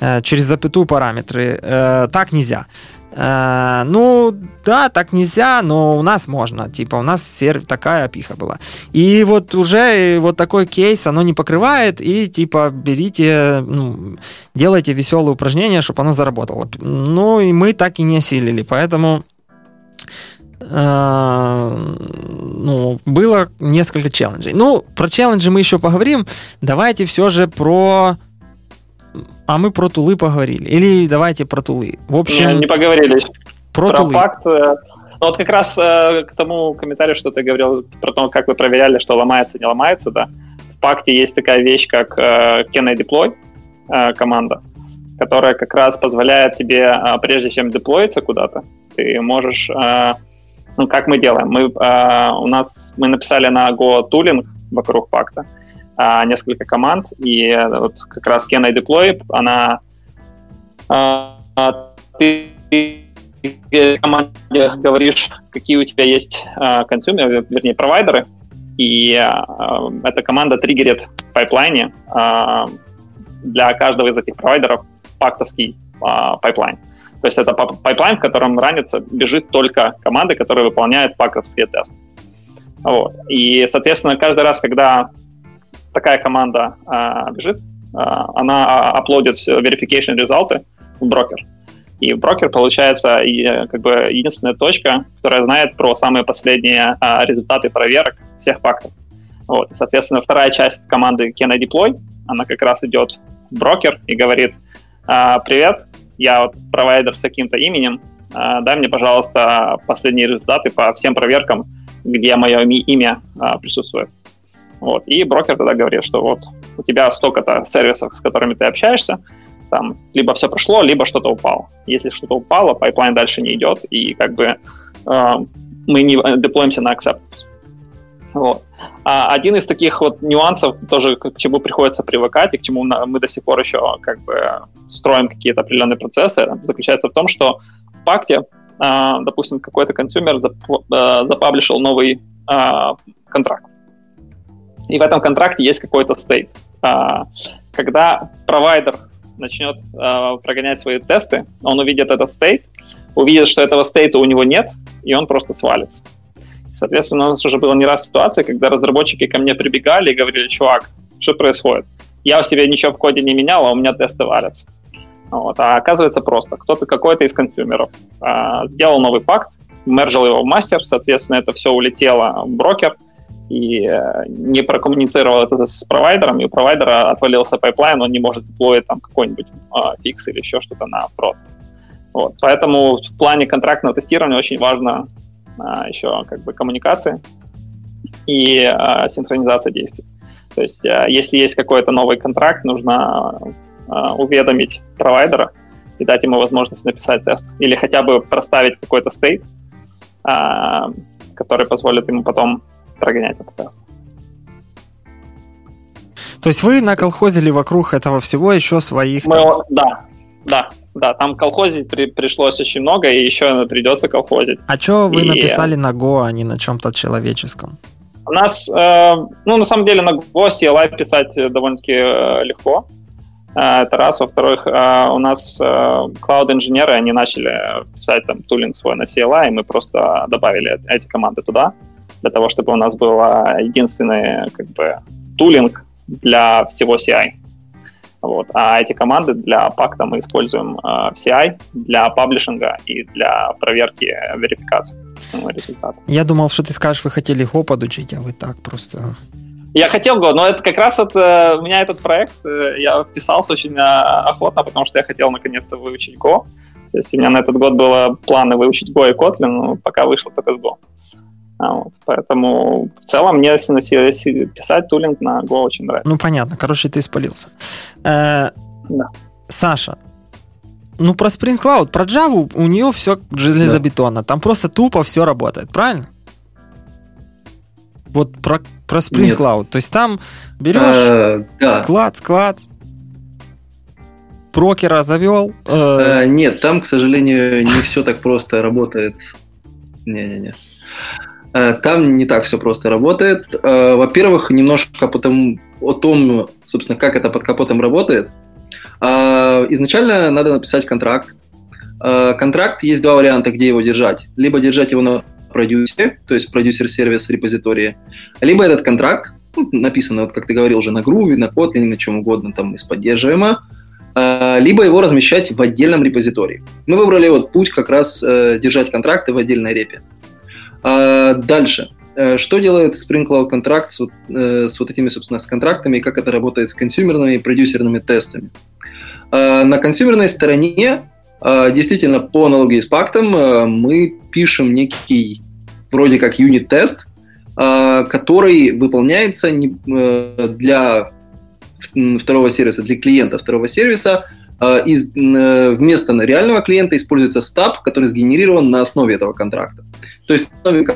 э, через запятую параметры. Э, так нельзя. Э, ну, да, так нельзя, но у нас можно. Типа, у нас серв... такая пиха была. И вот уже вот такой кейс оно не покрывает, и типа берите, ну, делайте веселые упражнения, чтобы оно заработало. Ну, и мы так и не осилили, поэтому ну, было несколько челленджей. Ну, про челленджи мы еще поговорим. Давайте все же про... А мы про тулы поговорили. Или давайте про тулы. В общем... Не, поговорили. Про, про тулы. факт... Э, ну, вот как раз э, к тому комментарию, что ты говорил про то, как вы проверяли, что ломается, не ломается, да. В пакте есть такая вещь, как э, Can I Deploy э, команда, которая как раз позволяет тебе, э, прежде чем деплоиться куда-то, ты можешь, э, ну, как мы делаем, мы, э, у нас, мы написали на Go tooling вокруг факта э, несколько команд, и вот как раз can I Deploy, она, ты команде говоришь, какие у тебя есть консюмеры, вернее, провайдеры, и эта команда триггерит в пайплайне для каждого из этих провайдеров пактовский пайплайн. То есть это пайплайн, в котором ранится, бежит только команды, которые выполняют пактовские тесты. Вот. И, соответственно, каждый раз, когда такая команда э, бежит, она аплодит verification результаты в брокер. И брокер получается и, как бы единственная точка, которая знает про самые последние а, результаты проверок всех фактов. Вот. Соответственно, вторая часть команды Can I Deploy, она как раз идет в брокер и говорит, а, привет, я вот провайдер с каким-то именем, а, дай мне, пожалуйста, последние результаты по всем проверкам, где мое имя а, присутствует. Вот. И брокер тогда говорит, что вот у тебя столько-то сервисов, с которыми ты общаешься, там либо все прошло, либо что-то упало. Если что-то упало, пайплайн дальше не идет, и как бы э, мы не деплоимся на acceptance. Вот. А один из таких вот нюансов, тоже к чему приходится привыкать, и к чему мы до сих пор еще как бы строим какие-то определенные процессы, заключается в том, что в пакте, э, допустим, какой-то консюмер э, запаблишил новый э, контракт. И в этом контракте есть какой-то стейт. Когда провайдер начнет прогонять свои тесты, он увидит этот стейт, увидит, что этого стейта у него нет, и он просто свалится. Соответственно, у нас уже была не раз ситуация, когда разработчики ко мне прибегали и говорили, чувак, что происходит? Я у себя ничего в коде не менял, а у меня тесты валятся. Вот. А оказывается просто. Кто-то, какой-то из консюмеров э, сделал новый пакт, мержил его в мастер, соответственно, это все улетело в брокер, и э, не прокоммуницировал это с провайдером, и у провайдера отвалился пайплайн, он не может деплоить там какой-нибудь э, фикс или еще что-то на прод. Вот. Поэтому в плане контрактного тестирования очень важно э, еще как бы коммуникация и э, синхронизация действий. То есть э, если есть какой-то новый контракт, нужно э, уведомить провайдера и дать ему возможность написать тест. Или хотя бы проставить какой-то стейт, э, который позволит ему потом прогонять этот тест. То есть вы наколхозили вокруг этого всего еще своих... Мы, там... Да, да, да, там колхозить при, пришлось очень много, и еще придется колхозить. А что вы и... написали на Go, а не на чем-то человеческом? У нас, э, ну, на самом деле, на Go CLI писать довольно-таки э, легко. Э, это раз. Во-вторых, э, у нас э, cloud-инженеры, они начали писать там тулинг свой на CLI, и мы просто добавили эти команды туда для того, чтобы у нас был единственный как бы, тулинг для всего CI. Вот. А эти команды для пакта мы используем э, в CI для паблишинга и для проверки верификации результата. Я думал, что ты скажешь, вы хотели Go подучить, а вы так просто... Я хотел Go, но это как раз вот, э, у меня этот проект, э, я вписался очень э, охотно, потому что я хотел наконец-то выучить Go. То есть у меня на этот год было планы выучить Go и Kotlin, но пока вышло только с Go. А вот, поэтому в целом мне писать тулинг на Go очень нравится. Ну, понятно. Короче, ты испалился. Э, да. Саша, ну, про Spring Cloud, про Java у нее все железобетонно. Да. Там просто тупо все работает, правильно? Вот про, про Spring Нет. Cloud. То есть там берешь, а, да. клац, клац, брокера завел. Э... А, нет, там, к сожалению, не все так просто работает. Не-не-не. Э, там не так все просто работает. Э, во-первых, немножко потому, о том, собственно, как это под капотом работает. Э, изначально надо написать контракт. Контракт есть два варианта, где его держать. Либо держать его на продюсере, то есть продюсер-сервис репозитории, либо этот контракт, ну, написано, вот, как ты говорил, уже на Groovy, на Kotlin, на чем угодно там из поддерживаемо, либо его размещать в отдельном репозитории. Мы выбрали вот путь как раз держать контракты в отдельной репе. А, дальше. Э, что делает Spring Cloud Contract с вот, э, с вот этими, собственно, с контрактами и как это работает с консюмерными и продюсерными тестами? А, на консюмерной стороне, а, действительно, по аналогии с пактом, мы пишем некий вроде как юнит-тест, который выполняется э, для второго сервиса, для клиента второго сервиса, из, вместо реального клиента используется стаб, который сгенерирован на основе этого контракта. То есть на основе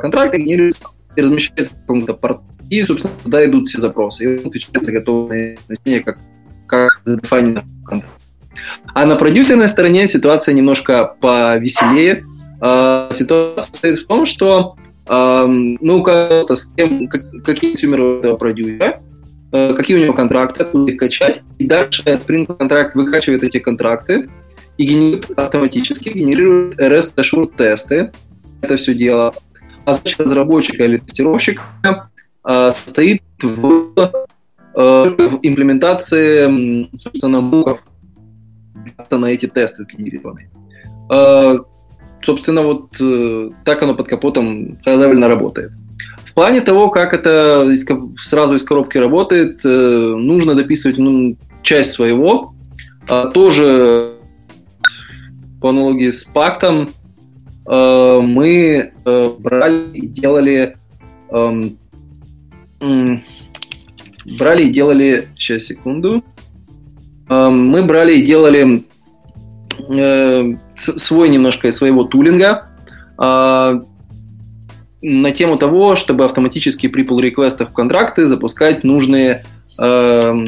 контракта генерируется и размещается в каком-то порту, и, собственно, туда идут все запросы. И он отвечает за готовые значения, как, как задефайнено в. А на продюсерной стороне ситуация немножко повеселее. А, ситуация состоит в том, что ну, как, с кем, как, какие консюмеры этого продюсера, а, какие у него контракты, откуда их качать. И дальше Spring контракт выкачивает эти контракты и генерирует, автоматически генерирует REST Assured тесты, это все дело. А задача разработчика или тестировщика э, состоит в в имплементации, собственно, букв на эти тесты сгенерированы. Собственно, вот так оно под капотом high-level работает. Плане того, как это сразу из коробки работает, нужно дописывать ну, часть своего. Тоже по аналогии с пактом мы брали и делали брали и делали... Сейчас, секунду. Мы брали и делали э, свой немножко своего тулинга э, на тему того, чтобы автоматически при pull реквестах в контракты запускать нужные, э,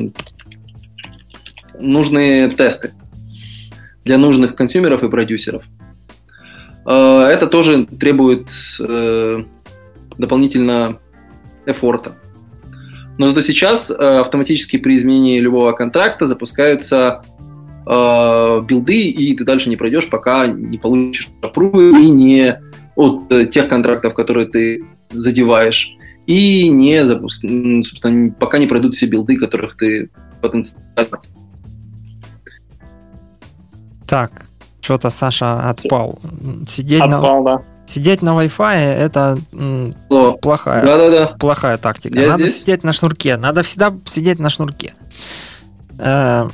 нужные тесты для нужных консюмеров и продюсеров. Э, это тоже требует э, дополнительно эфорта. Но зато сейчас э, автоматически при изменении любого контракта запускаются э, билды, и ты дальше не пройдешь, пока не получишь апрувы и не от э, тех контрактов, которые ты задеваешь, и не собственно, пока не пройдут все билды, которых ты потенциально. Так, что-то Саша отпал. Сидеть отпал, на... да. Сидеть на Wi-Fi это О, плохая, Да, да, да. плохая тактика. Я Надо здесь. сидеть на шнурке. Надо всегда сидеть на шнурке. Э,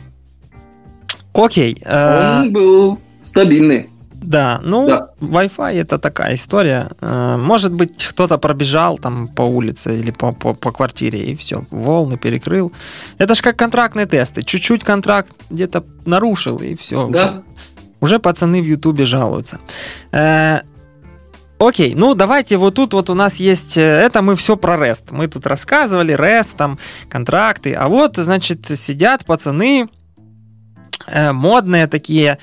Окей. э, Он был стабильный. Да, ну, Да. Wi-Fi это такая история. Э, Может быть, кто-то пробежал там по улице или по, по, по квартире и все, волны перекрыл. Это же как контрактные тесты. Чуть-чуть контракт где-то нарушил и все. Да. Уже пацаны в Ютубе жалуются. Э, Окей, ну давайте вот тут вот у нас есть, э, это мы все про REST. Мы тут рассказывали, REST, там, контракты. А вот, значит, сидят пацаны, модные такие,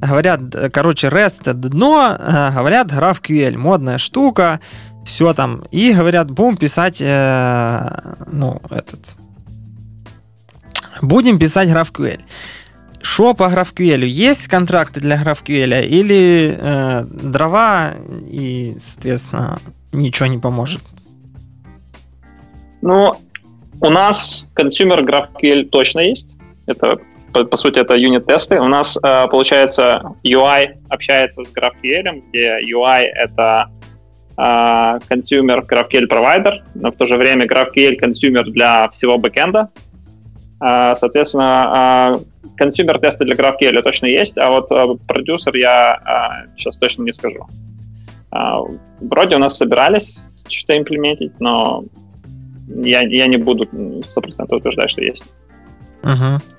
говорят, э, короче, REST это дно, э, говорят, GraphQL, модная штука, все там. И говорят, будем писать, э, ну, этот, будем писать GraphQL. Что по GraphQL? Есть контракты для GraphQL или э, дрова и, соответственно, ничего не поможет? Ну, у нас консюмер GraphQL точно есть. Это, по, по сути, это юнит-тесты. У нас, э, получается, UI общается с GraphQL, где UI — это э, консюмер GraphQL провайдер, но в то же время GraphQL консюмер для всего бэкэнда. Э, соответственно, э, консюмер-тесты для GraphQL точно есть, а вот э, я э, сейчас точно не скажу. Э, вроде у нас собирались что-то имплементить, но я, я не буду 100% утверждать, что есть. Угу.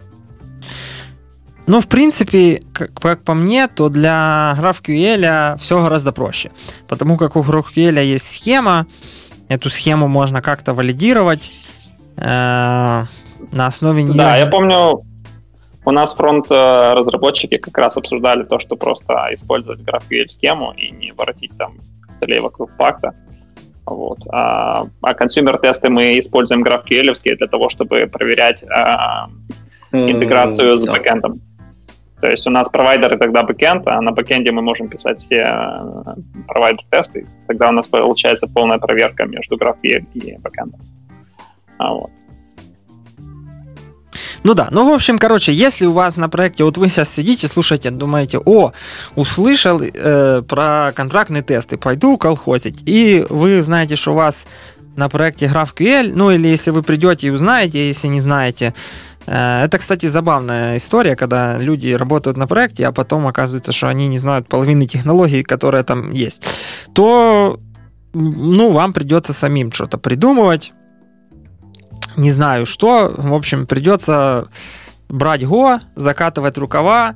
Ну, в принципе, как, как по мне, то для GraphQL все гораздо проще. Потому как у GraphQL есть схема, эту схему можно как-то валидировать э, на основе нее. Да, я помню, у нас фронт-разработчики как раз обсуждали то, что просто использовать GraphQL-схему и не воротить там костылей вокруг факта. Вот. А, а консюмер-тесты мы используем GraphQL для того, чтобы проверять а, интеграцию с Да. бэкэндом. То есть у нас провайдеры тогда бэкэнд, а на бэкэнде мы можем писать все э, провайдер-тесты. Тогда у нас получается полная проверка между GraphQL и бэкэндом. А, вот. Ну да, ну в общем, короче, если у вас на проекте, вот вы сейчас сидите, слушаете, думаете, о, услышал э, про контрактные тесты, пойду колхозить, и вы знаете, что у вас на проекте GraphQL, ну или если вы придете и узнаете, если не знаете, это, кстати, забавная история, когда люди работают на проекте, а потом оказывается, что они не знают половины технологий, которые там есть, то, ну, вам придется самим что-то придумывать, не знаю что. В общем, придется брать Go, закатывать рукава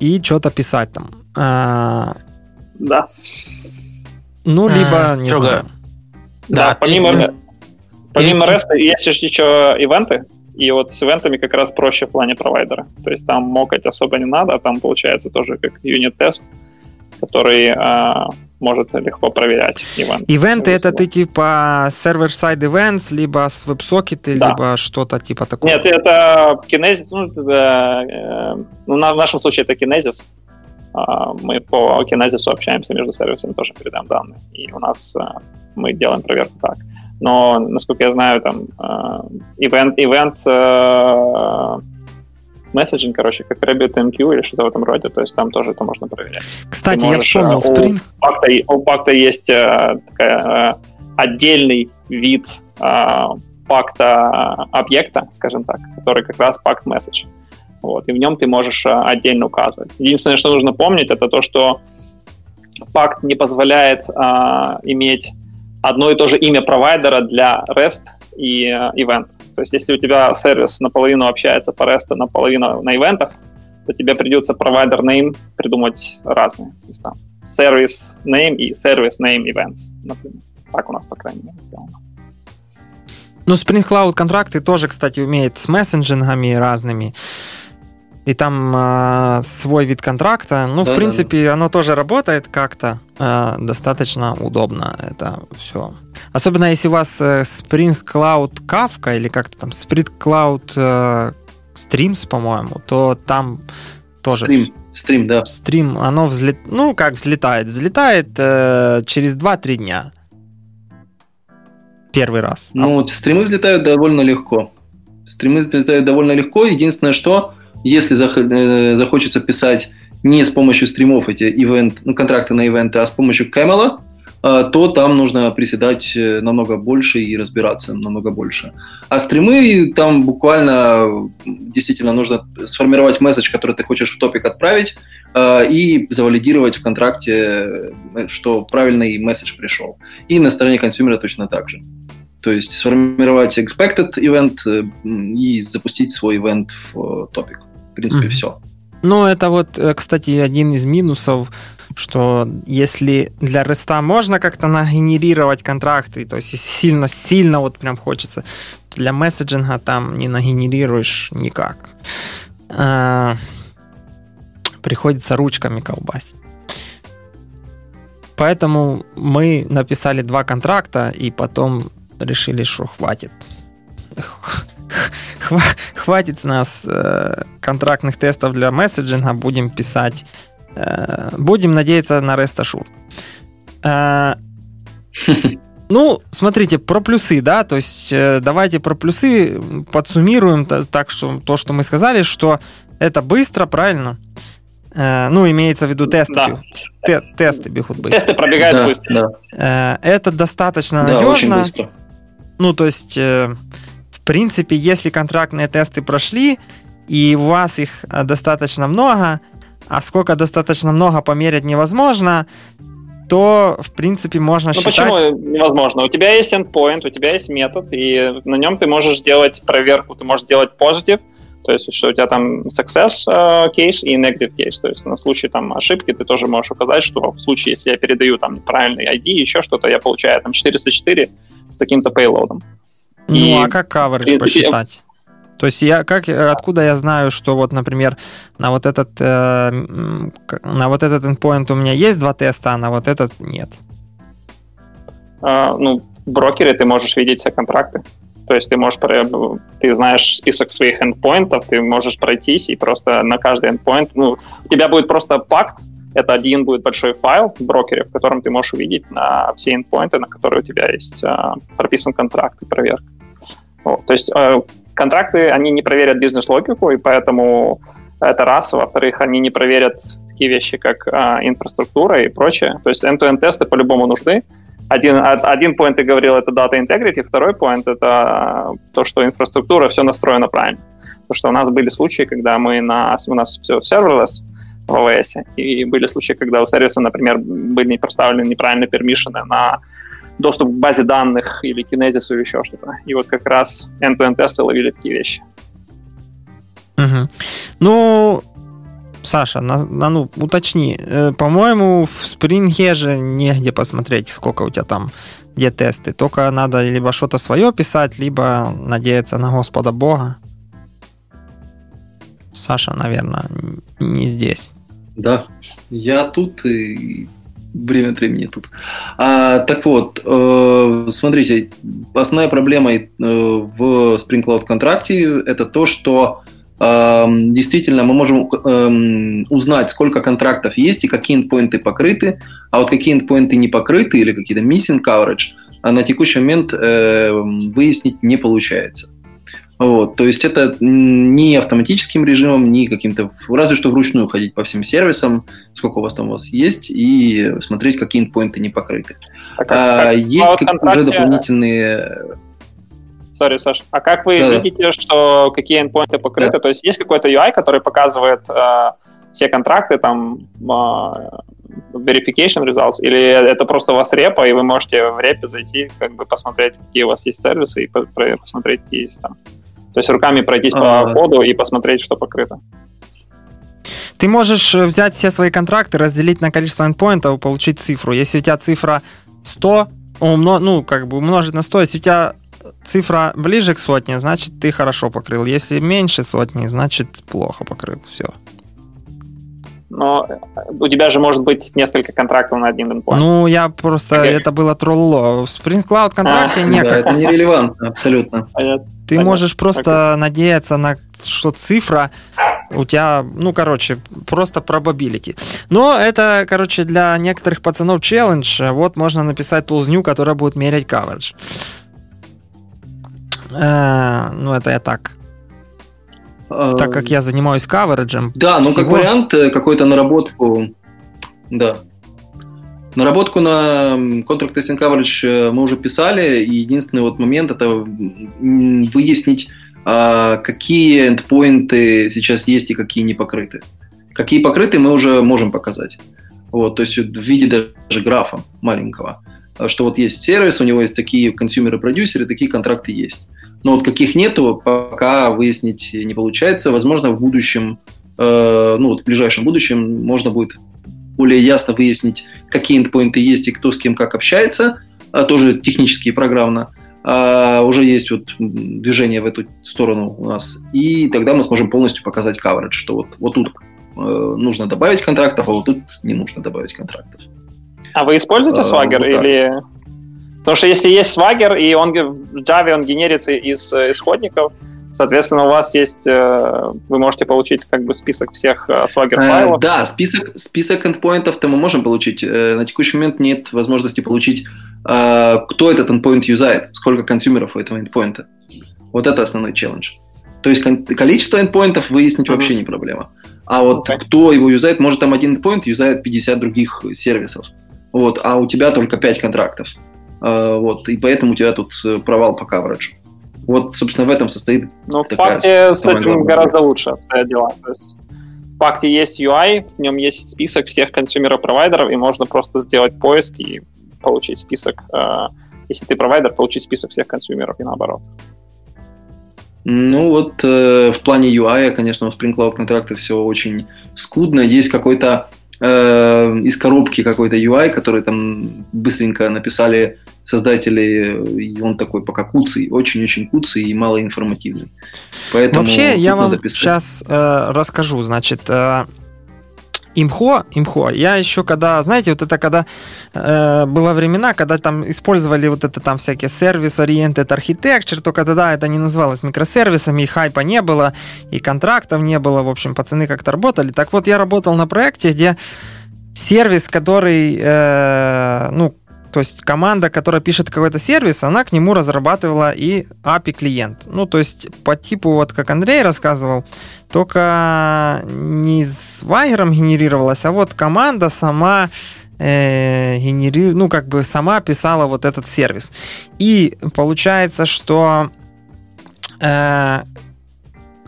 и что-то писать там. А, Да. ну, А, либо, не знаю. Да, Да, помимо, помимо REST есть еще event ы, и вот с event ами как раз проще в плане провайдера. То есть там мокать особо не надо, а там получается тоже как юнит-тест, который а, может легко проверять event. Event ы это ты типа server-side events, либо с веб-сокеты, Да. либо что-то типа такого. Нет, это Kinesis, ну, это, э, ну, в нашем случае это Kinesis. А, Мы по Kinesis общаемся между сервисами, тоже передаем данные. И у нас э, мы делаем проверку так. Но, насколько я знаю, там event, event messaging, короче, как RabbitMQ или что-то в этом роде, то есть там тоже это можно проверять. Кстати, можешь, я вспомнил, Spring... У Pacta, у Pacta есть такая, отдельный вид пакта объекта, скажем так, который как раз пакт message. Вот, и в нем ты можешь отдельно указывать. Единственное, что нужно помнить, это то, что пакт не позволяет а, иметь одно и то же имя провайдера для REST и а, event. То есть если у тебя сервис наполовину общается по REST, наполовину на ивентах, то тебе придется провайдер name придумать разные. То есть там service name и service name events, например. Так у нас, по крайней мере, сделано. Ну, Spring Cloud контракты тоже, кстати, умеет с мессенджингами разными и там э, свой вид контракта. Ну, да, в принципе, да. оно тоже работает как-то э, достаточно удобно. Это все. Особенно если у вас э, Spring Cloud Kafka или как-то там Spring Cloud э, Streams, по-моему, то там тоже... Stream, Stream да. Стрим, оно взлет... Ну, как взлетает? Взлетает э, через 2-3 дня. Первый раз. Ну, а... стримы взлетают довольно легко. Стримы взлетают довольно легко. Единственное, что если захочется писать не с помощью стримов эти ивент, ну, контракты на ивенты, а с помощью Camel, э, то там нужно приседать э, намного больше и разбираться намного больше. А стримы, там буквально действительно нужно сформировать месседж, который ты хочешь в топик отправить, и завалидировать в контракте, что правильный месседж пришел. И на стороне консюмера точно так же. То есть сформировать expected event и запустить свой event в топик. В принципе, mm-hmm. все. Ну, это вот, э, кстати, один из минусов, что если для REST можно как-то нагенерировать контракты, то есть сильно-сильно вот прям хочется, для месседжинга там не нагенерируешь никак. А, приходится ручками колбасить. Поэтому мы написали два контракта и потом решили, что хватит хватит с нас э, контрактных тестов для месседжинга, будем писать, э, будем надеяться на REST Assured. Э, ну, смотрите, про плюсы, да, то есть э, давайте про плюсы подсуммируем так, что то, что мы сказали, что это быстро, правильно? Э, ну, имеется в виду тесты. Да. Те, тесты бегут быстро. Тесты пробегают да, быстро. Да. Э, это достаточно да, надежно. Очень быстро. Ну, то есть э, принципе, если контрактные тесты прошли, и у вас их э, достаточно много, а сколько достаточно много померить невозможно, то, в принципе, можно ну, считать... почему невозможно? У тебя есть endpoint, у тебя есть метод, и на нем ты можешь сделать проверку, ты можешь сделать positive, то есть, что у тебя там success uh, case и negative case. То есть, на случай там ошибки ты тоже можешь указать, что в случае, если я передаю там неправильный ID, еще что-то, я получаю там 404 с таким-то payload. Ну, и, а как coverage посчитать? То есть я как откуда я знаю, что вот, например, на вот этот э, на вот этот endpoint у меня есть два теста, а на вот этот нет. А, ну, в брокере ты можешь видеть все контракты. То есть ты можешь, ты знаешь список своих эндпоинтов, ты можешь пройтись и просто на каждый endpoint, ну, у тебя будет просто пакт, это один будет большой файл в брокере, в котором ты можешь увидеть на все endpoinты, на которые у тебя есть э, прописан контракт и проверка. Вот. То есть э, контракты, они не проверят бизнес-логику, и поэтому это раз. Во-вторых, они не проверят такие вещи, как э, инфраструктура и прочее. То есть end-to-end тесты по-любому нужны. Один, один point ты говорил, это data integrity, второй point это то, что инфраструктура все настроена правильно. Потому что у нас были случаи, когда мы на, у нас все serverless в AWS, и были случаи, когда у сервиса, например, были проставлены неправильные пермишины на доступ к базе данных или кинезису или еще что-то. И вот как раз end-to-end тесты ловили такие вещи. Угу. Ну, Саша, на, на, ну, уточни. Э, по-моему, в Spring же негде посмотреть, сколько у тебя там, где тесты. Только надо либо что-то свое писать, либо надеяться на Господа Бога. Саша, наверное, не здесь. Да, я тут и время от времени тут. А, так вот, э, смотрите, основная проблема э, в Spring Cloud контракте это то, что э, действительно мы можем э, узнать, сколько контрактов есть и какие endpoinты покрыты, а вот какие endpoinты не покрыты или какие-то missing coverage, а на текущий момент э, выяснить не получается. Вот, то есть это не автоматическим режимом, не каким-то, разве что вручную ходить по всем сервисам, сколько у вас там у вас есть, и смотреть, какие endpoinты не покрыты. А, как, а как есть как, уже дополнительные Сори, Саш. А как вы да. видите, что какие endpoints покрыты? Да. То есть есть какой-то UI, который показывает э, все контракты, там, э, verification results, или это просто у вас репа, и вы можете в репе зайти, как бы посмотреть, какие у вас есть сервисы, и посмотреть, какие есть там. То есть руками пройтись а, по коду и посмотреть, что покрыто. Ты можешь э, взять все свои контракты, разделить на количество и получить цифру. Если у тебя цифра 100, умно, ну, как бы умножить на 100, если у тебя цифра ближе к сотне, значит, ты хорошо покрыл. Если меньше сотни, значит, плохо покрыл. Все. Но у тебя же может быть несколько контрактов на один endpoint. Ну, я просто... Okay. Это было тролло. В Spring Cloud контракте а, некак. Да, это нерелевантно, абсолютно. Понятно. Ты Понятно. можешь просто okay. надеяться на что цифра у тебя, ну, короче, просто probability. Но это, короче, для некоторых пацанов челлендж. Вот можно написать тулзню, которая будет мерять coverage. Э, ну, это я так. Э, так как я занимаюсь кавериджем. Да, ну, всего... как вариант, э, какой-то наработку. Да. Наработку на Contract Testing Coverage мы уже писали, и единственный вот момент это выяснить, а, какие эндпоинты сейчас есть и какие не покрыты. Какие покрыты, мы уже можем показать. Вот, то есть в виде даже графа маленького. Что вот есть сервис, у него есть такие консюмеры-продюсеры, такие контракты есть. Но вот каких нету, пока выяснить не получается. Возможно, в будущем, э, ну вот в ближайшем будущем можно будет более ясно выяснить, какие эндпоинты есть и кто с кем как общается, а тоже технически и программно. А уже есть вот движение в эту сторону у нас, и тогда мы сможем полностью показать coverage, что вот, вот тут э, нужно добавить контрактов, а вот тут не нужно добавить контрактов. А вы используете а, Swagger вот или Потому что если есть Swagger, и он в Java он генерится из э, исходников, соответственно, у вас есть, э, вы можете получить как бы список всех э, Swagger файлов. Да, список, список endpointов-то мы можем получить. На текущий момент нет возможности получить, кто этот endpoint юзает, сколько консюмеров у этого endpoint. Вот это основной челлендж. То есть количество endpointов выяснить mm-hmm. вообще не проблема. А вот okay. кто его юзает, может там один endpoint юзает 50 других сервисов. Вот, а у тебя только 5 контрактов. А, вот, и поэтому у тебя тут э, провал по кавериджу. Вот, собственно, в этом состоит Ну, в факте с этим гораздо лучше обстоят дела. То есть, в факте есть UI, в нем есть список всех консюмеров-провайдеров, и можно просто сделать поиск и получить список, э, если ты провайдер, получить список всех консюмеров и наоборот. Ну вот э, в плане UI, конечно, у Spring Cloud контракта все очень скудно. Есть какой-то э, из коробки какой-то UI, который там быстренько написали создатели, и он такой пока куцый, очень-очень куцый и малоинформативный. Поэтому Вообще, я вам писать. сейчас э, расскажу, значит, э, имхо, имхо, я еще когда, знаете, вот это когда э, было времена, когда там использовали вот это там всякие сервис-ориенted architecture, только тогда это не называлось микросервисами, и хайпа не было, и контрактов не было, в общем, пацаны как-то работали. Так вот, я работал на проекте, где сервис, который, э, ну, то есть команда, которая пишет какой-то сервис, она к нему разрабатывала и API клиент. Ну, то есть по типу, вот как Андрей рассказывал, только не с Вайгером генерировалась, а вот команда сама э, генери... ну, как бы сама писала вот этот сервис. И получается, что э,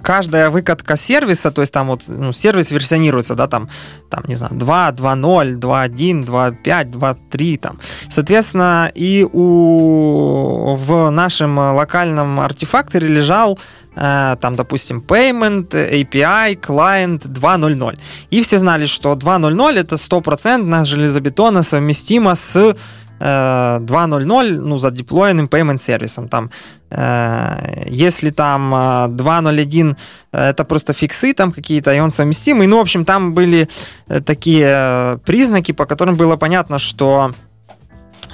каждая выкатка сервиса, то есть там вот ну, сервис версионируется, да, там, там, не знаю, 2, 2.0, 2.1, 2.5, 2.3, там. Соответственно, и у, в нашем локальном артефакторе лежал э, там, допустим, payment, API, client 2.0.0. И все знали, что 2.0.0 это 100% железобетонно совместимо с 2.0.0, ну, за деплоенным payment сервисом. Там, э, если там 2.0.1 э, это просто фиксы там какие-то, и он совместимый. Ну, в общем, там были э, такие признаки, по которым было понятно, что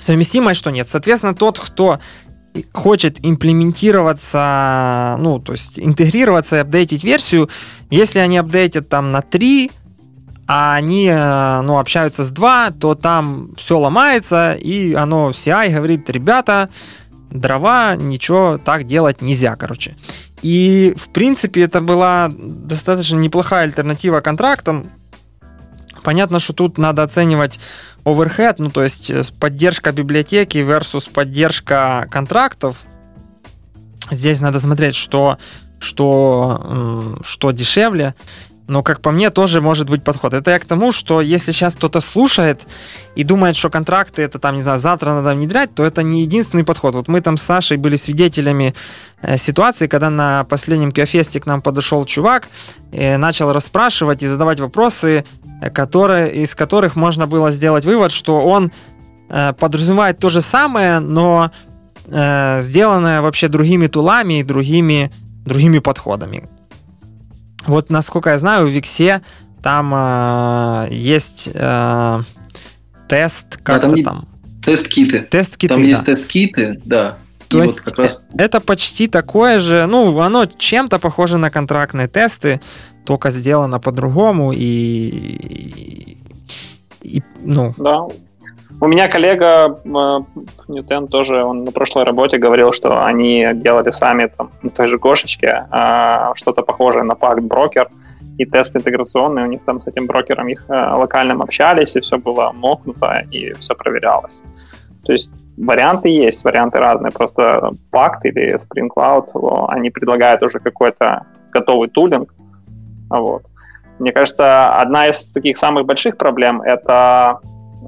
совместимо, что нет. Соответственно, тот, кто хочет имплементироваться, ну, то есть интегрироваться и апдейтить версию, если они апдейтят там на 3, а они э, ну, общаются с 2, то там все ломается, и оно CI говорит, ребята, дрова, ничего так делать нельзя, короче. И, в принципе, это была достаточно неплохая альтернатива контрактам. Понятно, что тут надо оценивать overhead, ну, то есть э, поддержка библиотеки versus поддержка контрактов. Здесь надо смотреть, что, что, что дешевле. Но, как по мне, тоже может быть подход. Это я к тому, что если сейчас кто-то слушает и думает, что контракты это там, не знаю, завтра надо внедрять, то это не единственный подход. Вот мы там с Сашей были свидетелями э, ситуации, когда на последнем кафесте к нам подошел чувак, и начал расспрашивать и задавать вопросы, которые, из которых можно было сделать вывод, что он э, подразумевает то же самое, но э, сделанное вообще другими тулами и другими, другими подходами. Вот, насколько я знаю, в Виксе там э, есть э, тест, как там, там? Тест-киты. Тест-киты, Там да. есть тест-киты, да. То И есть вот как раз это почти такое же, ну, оно чем-то похоже на контрактные тесты, только сделано по-другому и, и ну, Да. У меня коллега э, Ньютен тоже, он на прошлой работе говорил, что они делали сами там на той же кошечке э, что-то похожее на пакт брокер и тест интеграционный. У них там с этим брокером их э, локальным общались, и все было мокнуто, и все проверялось. То есть варианты есть, варианты разные. Просто пакт или Spring Cloud, они предлагают уже какой-то готовый тулинг. Вот. Мне кажется, одна из таких самых больших проблем — это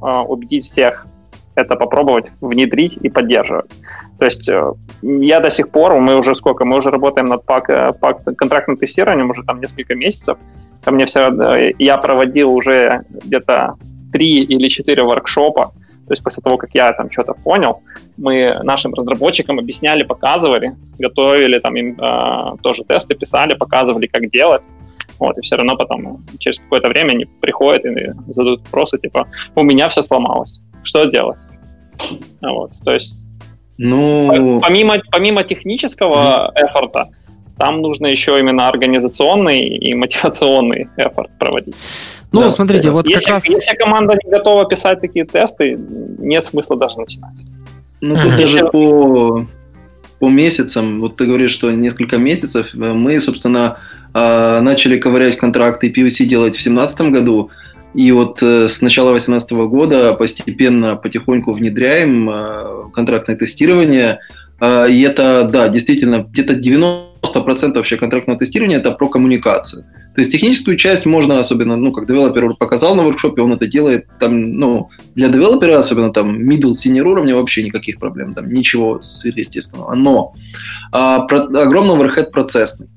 убедить всех это попробовать внедрить и поддерживать. То есть э, я до сих пор, мы уже сколько, мы уже работаем над пак, э, пак, контрактным тестированием уже там несколько месяцев. Ко мне все, э, я проводил уже где-то три или четыре воркшопа, то есть после того, как я там что-то понял, мы нашим разработчикам объясняли, показывали, готовили там им э, тоже тесты, писали, показывали, как делать. Вот, и все равно потом через какое-то время они приходят и задают вопросы, типа, у меня все сломалось, что делать? Вот, то есть ну, помимо, помимо технического mm-hmm. эфорта, там нужно еще именно организационный и мотивационный эфорт проводить. Ну, да. смотрите, вот если, как раз... Если команда не готова писать такие тесты, нет смысла даже начинать. Ну, тут даже по, по месяцам, вот ты говоришь, что несколько месяцев, мы, собственно, а, начали ковырять контракты и PVC делать в 2017 году, и вот э, с начала 2018 года постепенно, потихоньку внедряем э, контрактное тестирование. Э, и это, да, действительно, где-то 90% вообще контрактного тестирования – это про коммуникацию. То есть техническую часть можно, особенно, ну, как девелопер показал на воркшопе, он это делает, там, ну, для девелопера, особенно там middle, senior уровня, вообще никаких проблем, там, ничего сверхъестественного. Но а, про, огромный overhead процессный.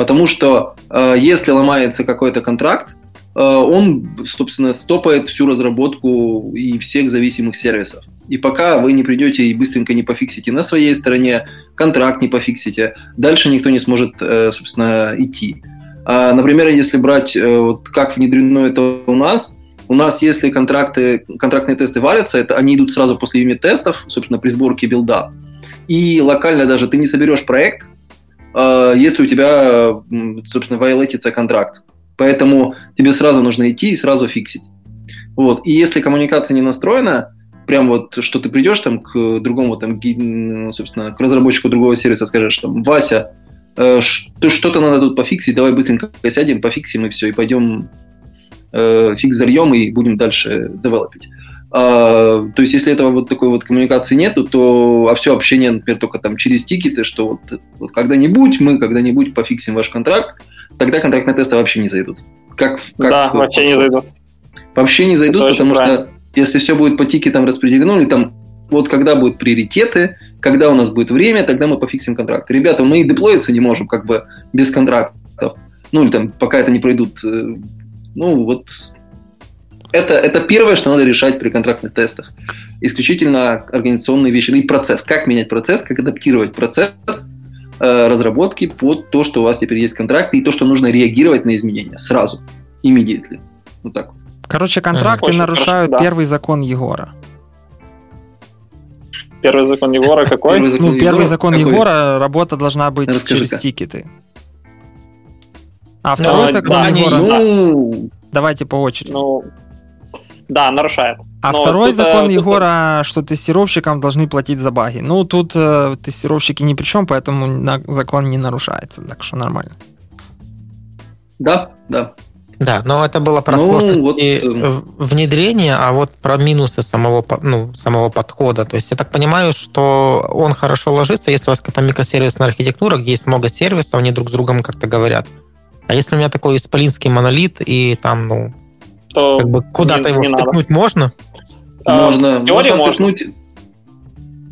Потому что э, если ломается какой-то контракт, э, он, собственно, стопает всю разработку и всех зависимых сервисов. И пока вы не придете и быстренько не пофиксите на своей стороне, контракт не пофиксите, дальше никто не сможет, э, собственно, идти. А, например, если брать, э, вот как внедрено это у нас, у нас, если контракты, контрактные тесты валятся, это они идут сразу после юнит-тестов, собственно, при сборке билда. И локально даже ты не соберешь проект, если у тебя, собственно, вайлетится контракт. Поэтому тебе сразу нужно идти и сразу фиксить. Вот. И если коммуникация не настроена, прям вот, что ты придешь там к другому, там, собственно, к разработчику другого сервиса, скажешь, там, Вася, э, что-то надо тут пофиксить, давай быстренько сядем, пофиксим и все, и пойдем э, фикс зальем и будем дальше девелопить. А, то есть, если этого вот такой вот коммуникации нету, то а все общение, например, только там через тикеты, что вот, вот когда-нибудь мы когда-нибудь пофиксим ваш контракт, тогда контрактные тесты вообще не зайдут. Как, как да, вообще не зайдут. Вообще не зайдут, Это потому что если все будет по тикетам распределено, или там вот когда будут приоритеты, когда у нас будет время, тогда мы пофиксим контракт. Ребята, мы и деплоиться не можем как бы без контрактов. Ну, или там, пока это не пройдут. э, Ну, вот это, это первое, что надо решать при контрактных тестах. Исключительно организационные вещи. Ну и процесс. Как менять процесс, как адаптировать процесс э, разработки под то, что у вас теперь есть контракты, и то, что нужно реагировать на изменения сразу, immediately. Вот так. Короче, контракты Очень нарушают хорошо, да. первый закон Егора. Первый закон Егора какой? Первый закон ну, первый Егора закон какой? Егора, работа должна быть Расскажи-ка. через тикеты. А второй Ну, закон да, Егора... Ну, Давайте по очереди. Ну, да, нарушает. А Но второй тут, закон тут... Егора, что тестировщикам должны платить за баги. Ну, тут э, тестировщики ни при чем, поэтому на, закон не нарушается, так что нормально. Да, да. Да, но это было про ну, сложности вот... Э, внедрения, а вот про минусы самого, ну, самого подхода. То есть я так понимаю, что он хорошо ложится, если у вас какая-то микросервисная архитектура, где есть много сервисов, они друг с другом как-то говорят. А если у меня такой исполинский монолит, и там, ну, то как бы куда-то его не втыкнуть надо. можно? А, можно, можно втыкнуть.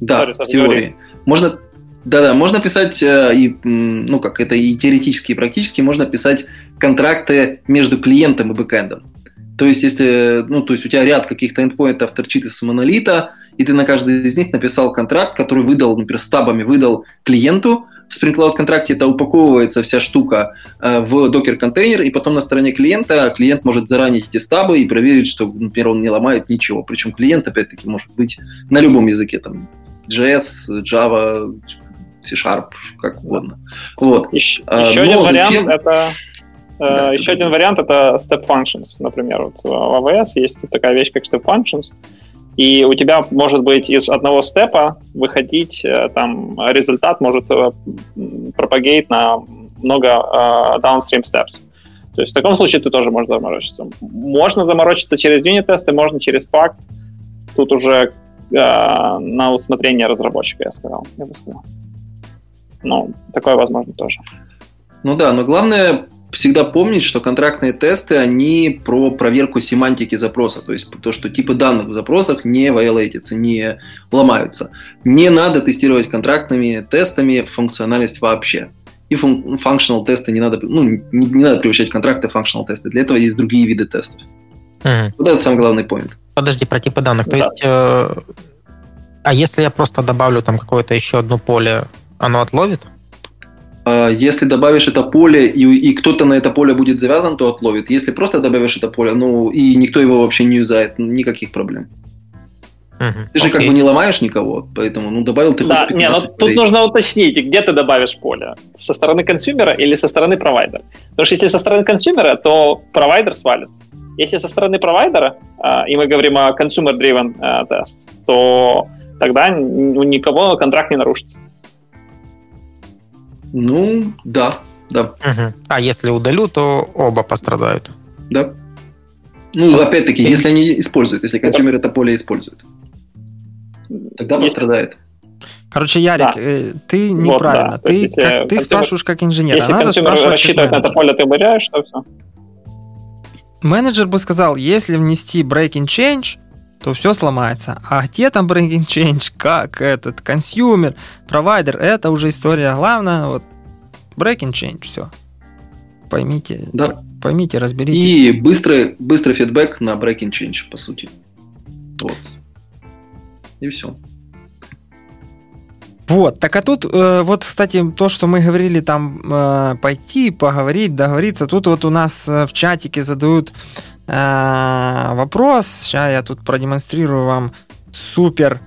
Да, Sorry, в теории. теории. Можно да-да, можно писать, э, и, ну как, это и теоретически, и практически, можно писать контракты между клиентом и бэкэндом. То есть, если, ну, то есть у тебя ряд каких-то эндпоинтов торчит из монолита, и ты на каждый из них написал контракт, который выдал, например, стабами выдал клиенту, в Spring Cloud контракте это упаковывается вся штука э, в Docker контейнер, и потом на стороне клиента клиент может заранить эти стабы и проверить, что, например, он не ломает ничего. Причем клиент, опять-таки, может быть на любом языке, там, JS, Java, C-Sharp, как угодно. Вот. Еще, еще один вариант зачем... это да, еще один вариант это step functions, например, вот в AWS есть такая вещь, как step functions, и у тебя может быть из одного степа выходить э, там результат может э, пропагейт на много uh, downstream steps. То есть в таком случае ты тоже можешь заморочиться. Можно заморочиться через юнит-тесты, можно через пакт. Тут уже uh, на усмотрение разработчика, я сказал. Я бы сказал. Ну, такое возможно тоже. Ну да, но главное всегда помнить, что контрактные тесты, они про проверку семантики запроса, то есть то, что типы данных в запросах не violated, не ломаются. Не надо тестировать контрактными тестами функциональность вообще. И functional тесты не надо, ну, не, не надо превращать контракты в functional тесты. Для этого есть другие виды тестов. Mm. Вот это самый главный поинт. Подожди, про типы данных. Да. То есть, э, а если я просто добавлю там какое-то еще одно поле оно отловит? А, если добавишь это поле, и, и кто-то на это поле будет завязан, то отловит. Если просто добавишь это поле, ну, и никто его вообще не юзает, никаких проблем. Угу, ты же окей. как бы не ломаешь никого, поэтому, ну, добавил ты да, хоть не, но тут нужно уточнить, где ты добавишь поле. Со стороны консюмера или со стороны провайдера. Потому что если со стороны consumer а, то провайдер свалится. Если со стороны провайдера, а, и мы говорим о consumer-driven а, тест, то тогда у никого контракт не нарушится. Ну, да, да. Угу. А если удалю, то оба пострадают. Да. Ну, опять-таки, если они используют, если consumer это поле использует, тогда если... пострадает. Короче, Ярик, да. э, ты неправильно. Вот, да. ты, есть, как, ты consumer... спрашиваешь как инженер. Если а consumer рассчитывает на это поле, ты убираешь, то все. Менеджер бы сказал, если внести breaking change, то все сломается. А где там breaking change, как этот consumer, провайдер, это уже история главная. Вот breaking change, все. Поймите, да. поймите, разберитесь. И быстрый, быстрый фидбэк на breaking change, по сути. Вот. И все. Вот, так а тут, э, вот, кстати, то, что мы говорили там э, пойти, поговорить, договориться, тут вот у нас э, в чатике задают вопрос. Сейчас я тут продемонстрирую вам супер,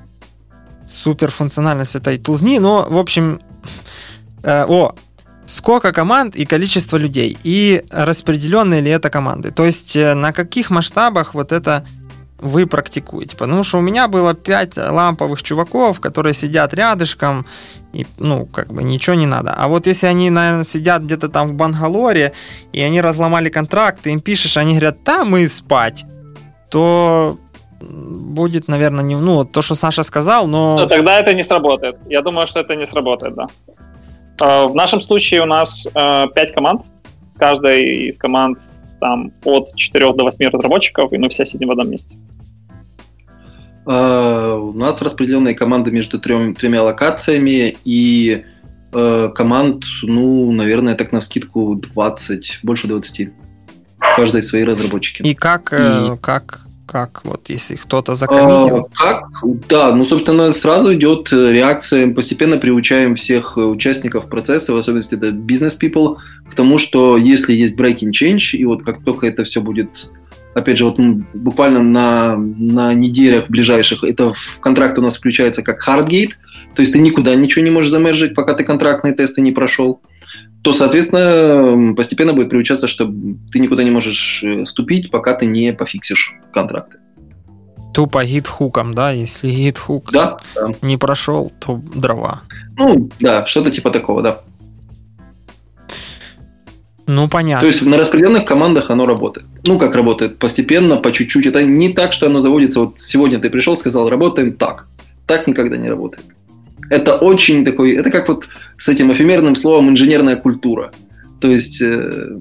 супер функциональность этой тулзни. Но, в общем, э, о, сколько команд и количество людей, и распределенные ли это команды. То есть э, на каких масштабах вот это вы практикуете. Потому что у меня было пять ламповых чуваков, которые сидят рядышком, и, ну, как бы ничего не надо. А вот если они, наверное, сидят где-то там в Бангалоре, и они разломали контракт, ты им пишешь, они говорят, да, мы спать, то будет, наверное, не, ну, то, что Саша сказал, но... но... Тогда это не сработает. Я думаю, что это не сработает, да. А, в нашем случае у нас э, пять команд. Каждая из команд там от 4 до 8 разработчиков, и мы все сидим в одном месте. Uh, у нас распределенные команды между трем, тремя локациями, и uh, команд, ну, наверное, так на скидку 20, больше 20. Каждой свои разработчики. И как, э, и... как как вот если кто-то закоммитил? А, как? Да, ну, собственно, сразу идет реакция, постепенно приучаем всех участников процесса, в особенности это бизнес-people, к тому, что если есть breaking change, и вот как только это все будет опять же, вот ну, буквально на, на неделях ближайших это в контракт у нас включается как hardgate, то есть ты никуда ничего не можешь замержить, пока ты контрактные тесты не прошел. То, соответственно, постепенно будет приучаться, что ты никуда не можешь э, ступить, пока ты не пофиксишь контракты. Тупо гид-хуком, да? Если гид-хук да, да. не прошел, то дрова. Ну, да, что-то типа такого, да. Ну, понятно. То есть на распределенных командах оно работает. Ну, как работает? Постепенно, по чуть-чуть. Это не так, что оно заводится. Вот сегодня ты пришел, сказал, работаем так. Так никогда не работает. Это очень такой... Это как вот с этим эфемерным словом инженерная культура. То есть э,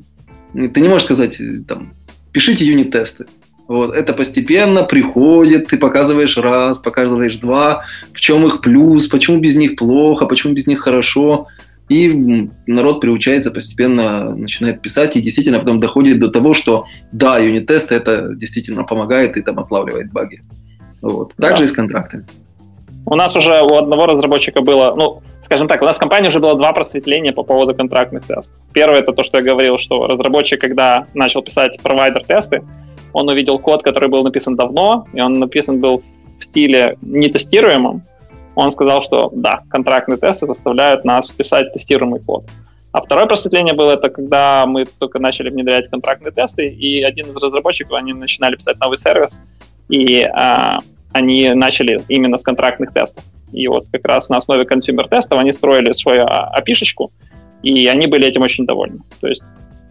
ты не можешь сказать, э, там, пишите юнит-тесты. Вот, это постепенно приходит, ты показываешь раз, показываешь два, в чем их плюс, почему без них плохо, почему без них хорошо. И народ приучается постепенно, начинает писать, и действительно потом доходит до того, что да, юнит-тесты это действительно помогает и там отлавливает баги. Вот. Также да. и с контрактами. У нас уже у одного разработчика было, ну, скажем так, у нас в компании уже было два просветления по поводу контрактных тестов. Первое это то, что я говорил, что разработчик, когда начал писать провайдер-тесты, он увидел код, который был написан давно, и он написан был в стиле нетестируемом, он сказал, что да, контрактные тесты заставляют нас писать тестируемый код. А второе просветление было это, когда мы только начали внедрять контрактные тесты, и один из разработчиков, они начинали писать новый сервис, и а, они начали именно с контрактных тестов. И вот как раз на основе consumer-тестов они строили свою опишечку, и они были этим очень довольны. То есть,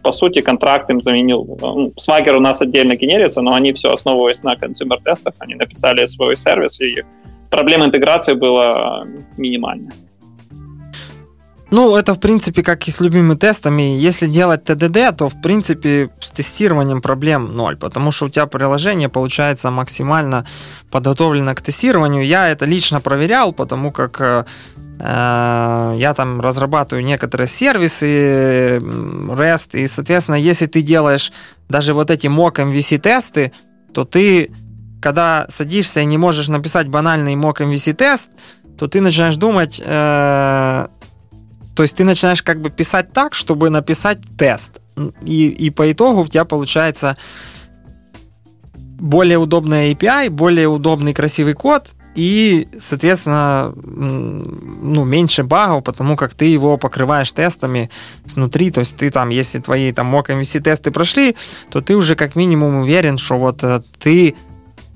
по сути, контракт им заменил... Ну, Swagger у нас отдельно генерится, но они все основываясь на consumer-тестах, они написали свой сервис, и проблем интеграции было минимально. Ну, это, в принципе, как и с любыми тестами. Если делать ТДД, то, в принципе, с тестированием проблем ноль, потому что у тебя приложение получается максимально подготовлено к тестированию. Я это лично проверял, потому как э, э я там разрабатываю некоторые сервисы, REST, и, соответственно, если ты делаешь даже вот эти mock MVC-тесты, то ты когда садишься и не можешь написать банальный mock MVC-тест, то ты начинаешь думать, э, то есть ты начинаешь как бы писать так, чтобы написать тест. И, и по итогу у тебя получается более удобная API, более удобный красивый код, и, соответственно, ну, меньше багов, потому как ты его покрываешь тестами снутри, то есть ты там, если твои там mock MVC тесты прошли, то ты уже как минимум уверен, что вот э, ты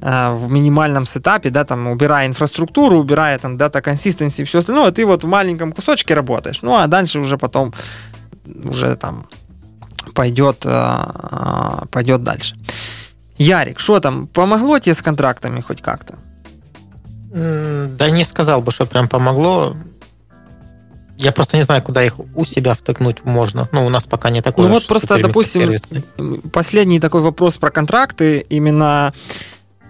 в минимальном сетапе, да, там, убирая инфраструктуру, убирая там дата консистенции и все остальное, ты вот в маленьком кусочке работаешь. Ну, а дальше уже потом уже там пойдет, э, э, пойдет дальше. Ярик, что там, помогло тебе с контрактами хоть как-то? Да не сказал бы, что прям помогло. Я просто не знаю, куда их у себя втыкнуть можно. Ну, у нас пока не такой. Ну вот просто, допустим, последний такой вопрос про контракты. Именно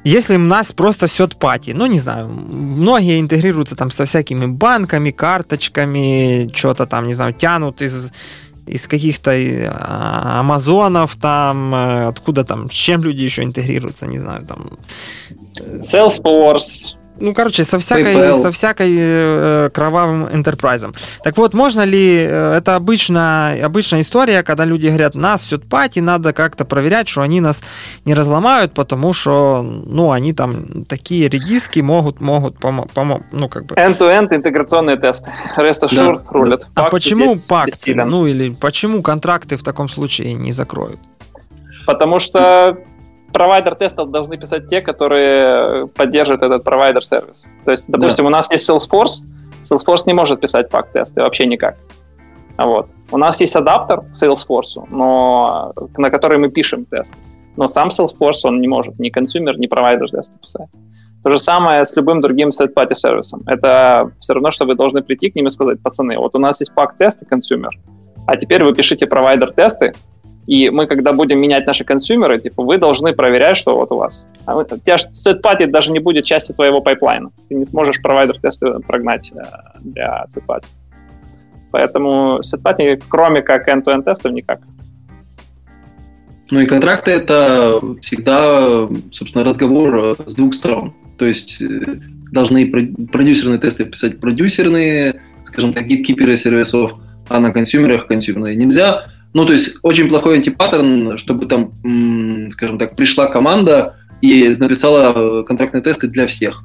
если у нас просто сет пати, ну не знаю, многие интегрируются там со всякими банками, карточками, что-то там, не знаю, тянут из из каких-то а, амазонов там, э, откуда там, с чем люди еще интегрируются, не знаю, там. Salesforce, ну, короче, со всякой, со всякой э, кровавым enterprise. Так вот, можно ли, э, это обычно, обычная история, когда люди говорят, нас все пати, надо как-то проверять, что они нас не разломают, потому что, ну, они там такие редиски могут, могут, помо, помо, ну, как бы... End-to-end интеграционные тесты. Rest assured да. рулят. А почему пакт, ну, или почему контракты в таком случае не закроют? Потому что провайдер тестов должны писать те, которые поддерживают этот провайдер-сервис. То есть, допустим, да. у нас есть Salesforce, Salesforce не может писать пак-тесты вообще никак. Вот. У нас есть адаптер к Salesforce, но, на который мы пишем тест. Но сам Salesforce, он не может ни consumer, ни провайдер тесты писать. То же самое с любым другим third-party сервисом. Это все равно, что вы должны прийти к ним и сказать, пацаны, вот у нас есть Pact-тесты consumer, а теперь вы пишите провайдер-тесты, и мы, когда будем менять наши consumer ы, типа, вы должны проверять, что вот у вас. А у тебя set даже не будет части твоего пайплайна. Ты не сможешь провайдер-тесты прогнать э, для set Поэтому set кроме как end-to-end тестов, никак. Ну и контракты это всегда, собственно, разговор с двух сторон. То есть э, должны продюсерные тесты писать продюсерные, скажем так, гиткиперы сервисов, а на консюмерах консюмерные нельзя. Ну, то есть очень плохой антипаттерн, чтобы там, скажем так, пришла команда и написала контрактные тесты для всех.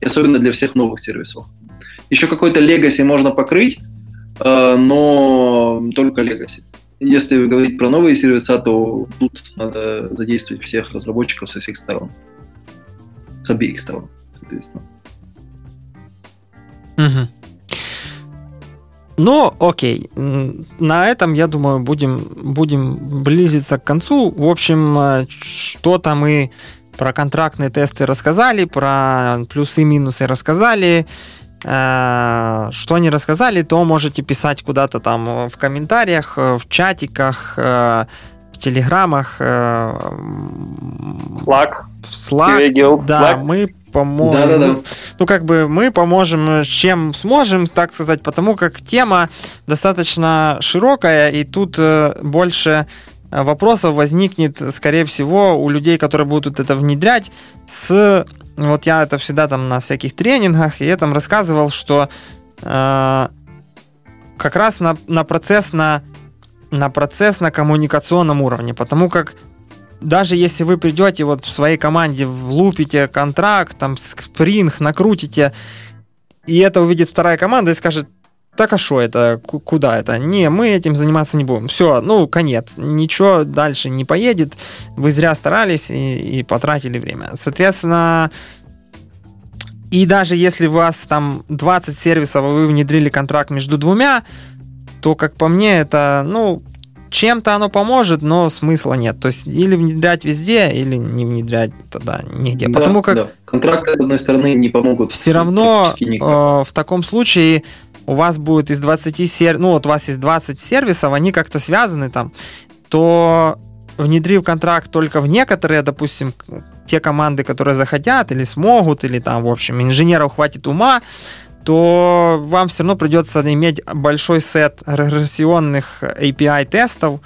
И особенно для всех новых сервисов. Еще какой-то легаси можно покрыть, э, но только Legacy. Если говорить про новые сервиса, то тут надо задействовать всех разработчиков со всех сторон. С обеих сторон, соответственно. Угу. Ну, окей. На этом, я думаю, будем, будем близиться к концу. В общем, э, что-то мы про контрактные тесты рассказали, про плюсы-минусы рассказали. Э, что не рассказали, то можете писать куда-то там в комментариях, в чатиках, э, в телеграммах. Slack. В Slack. Да, Slack. мы поможем. Да, да, да. Ну, как бы мы поможем, чем сможем, так сказать, потому как тема достаточно широкая, и тут э, больше вопросов возникнет, скорее всего, у людей, которые будут это внедрять, с... Вот я это всегда там на всяких тренингах, и я там рассказывал, что э, как раз на, на процесс на на процесс на коммуникационном уровне, потому как даже если вы придете вот в своей команде, влупите контракт, там спринг, накрутите, и это увидит вторая команда и скажет, так а что это, куда это? Не, мы этим заниматься не будем. Все, ну, конец. Ничего дальше не поедет. Вы зря старались и, и потратили время. Соответственно, и даже если у вас там 20 сервисов, а вы внедрили контракт между двумя, то, как по мне, это, ну, чем-то оно поможет, но смысла нет. То есть или внедрять везде, или не внедрять тогда нигде. Да, Потому как да. контракты, с одной стороны, не помогут. Все равно э, в таком случае у вас будет из 20 сервисов, ну вот у вас есть 20 сервисов, они как-то связаны там, то внедрив контракт только в некоторые, допустим, те команды, которые захотят или смогут, или там, в общем, инженеров хватит ума, то вам все равно придется иметь большой сет регрессионных API-тестов,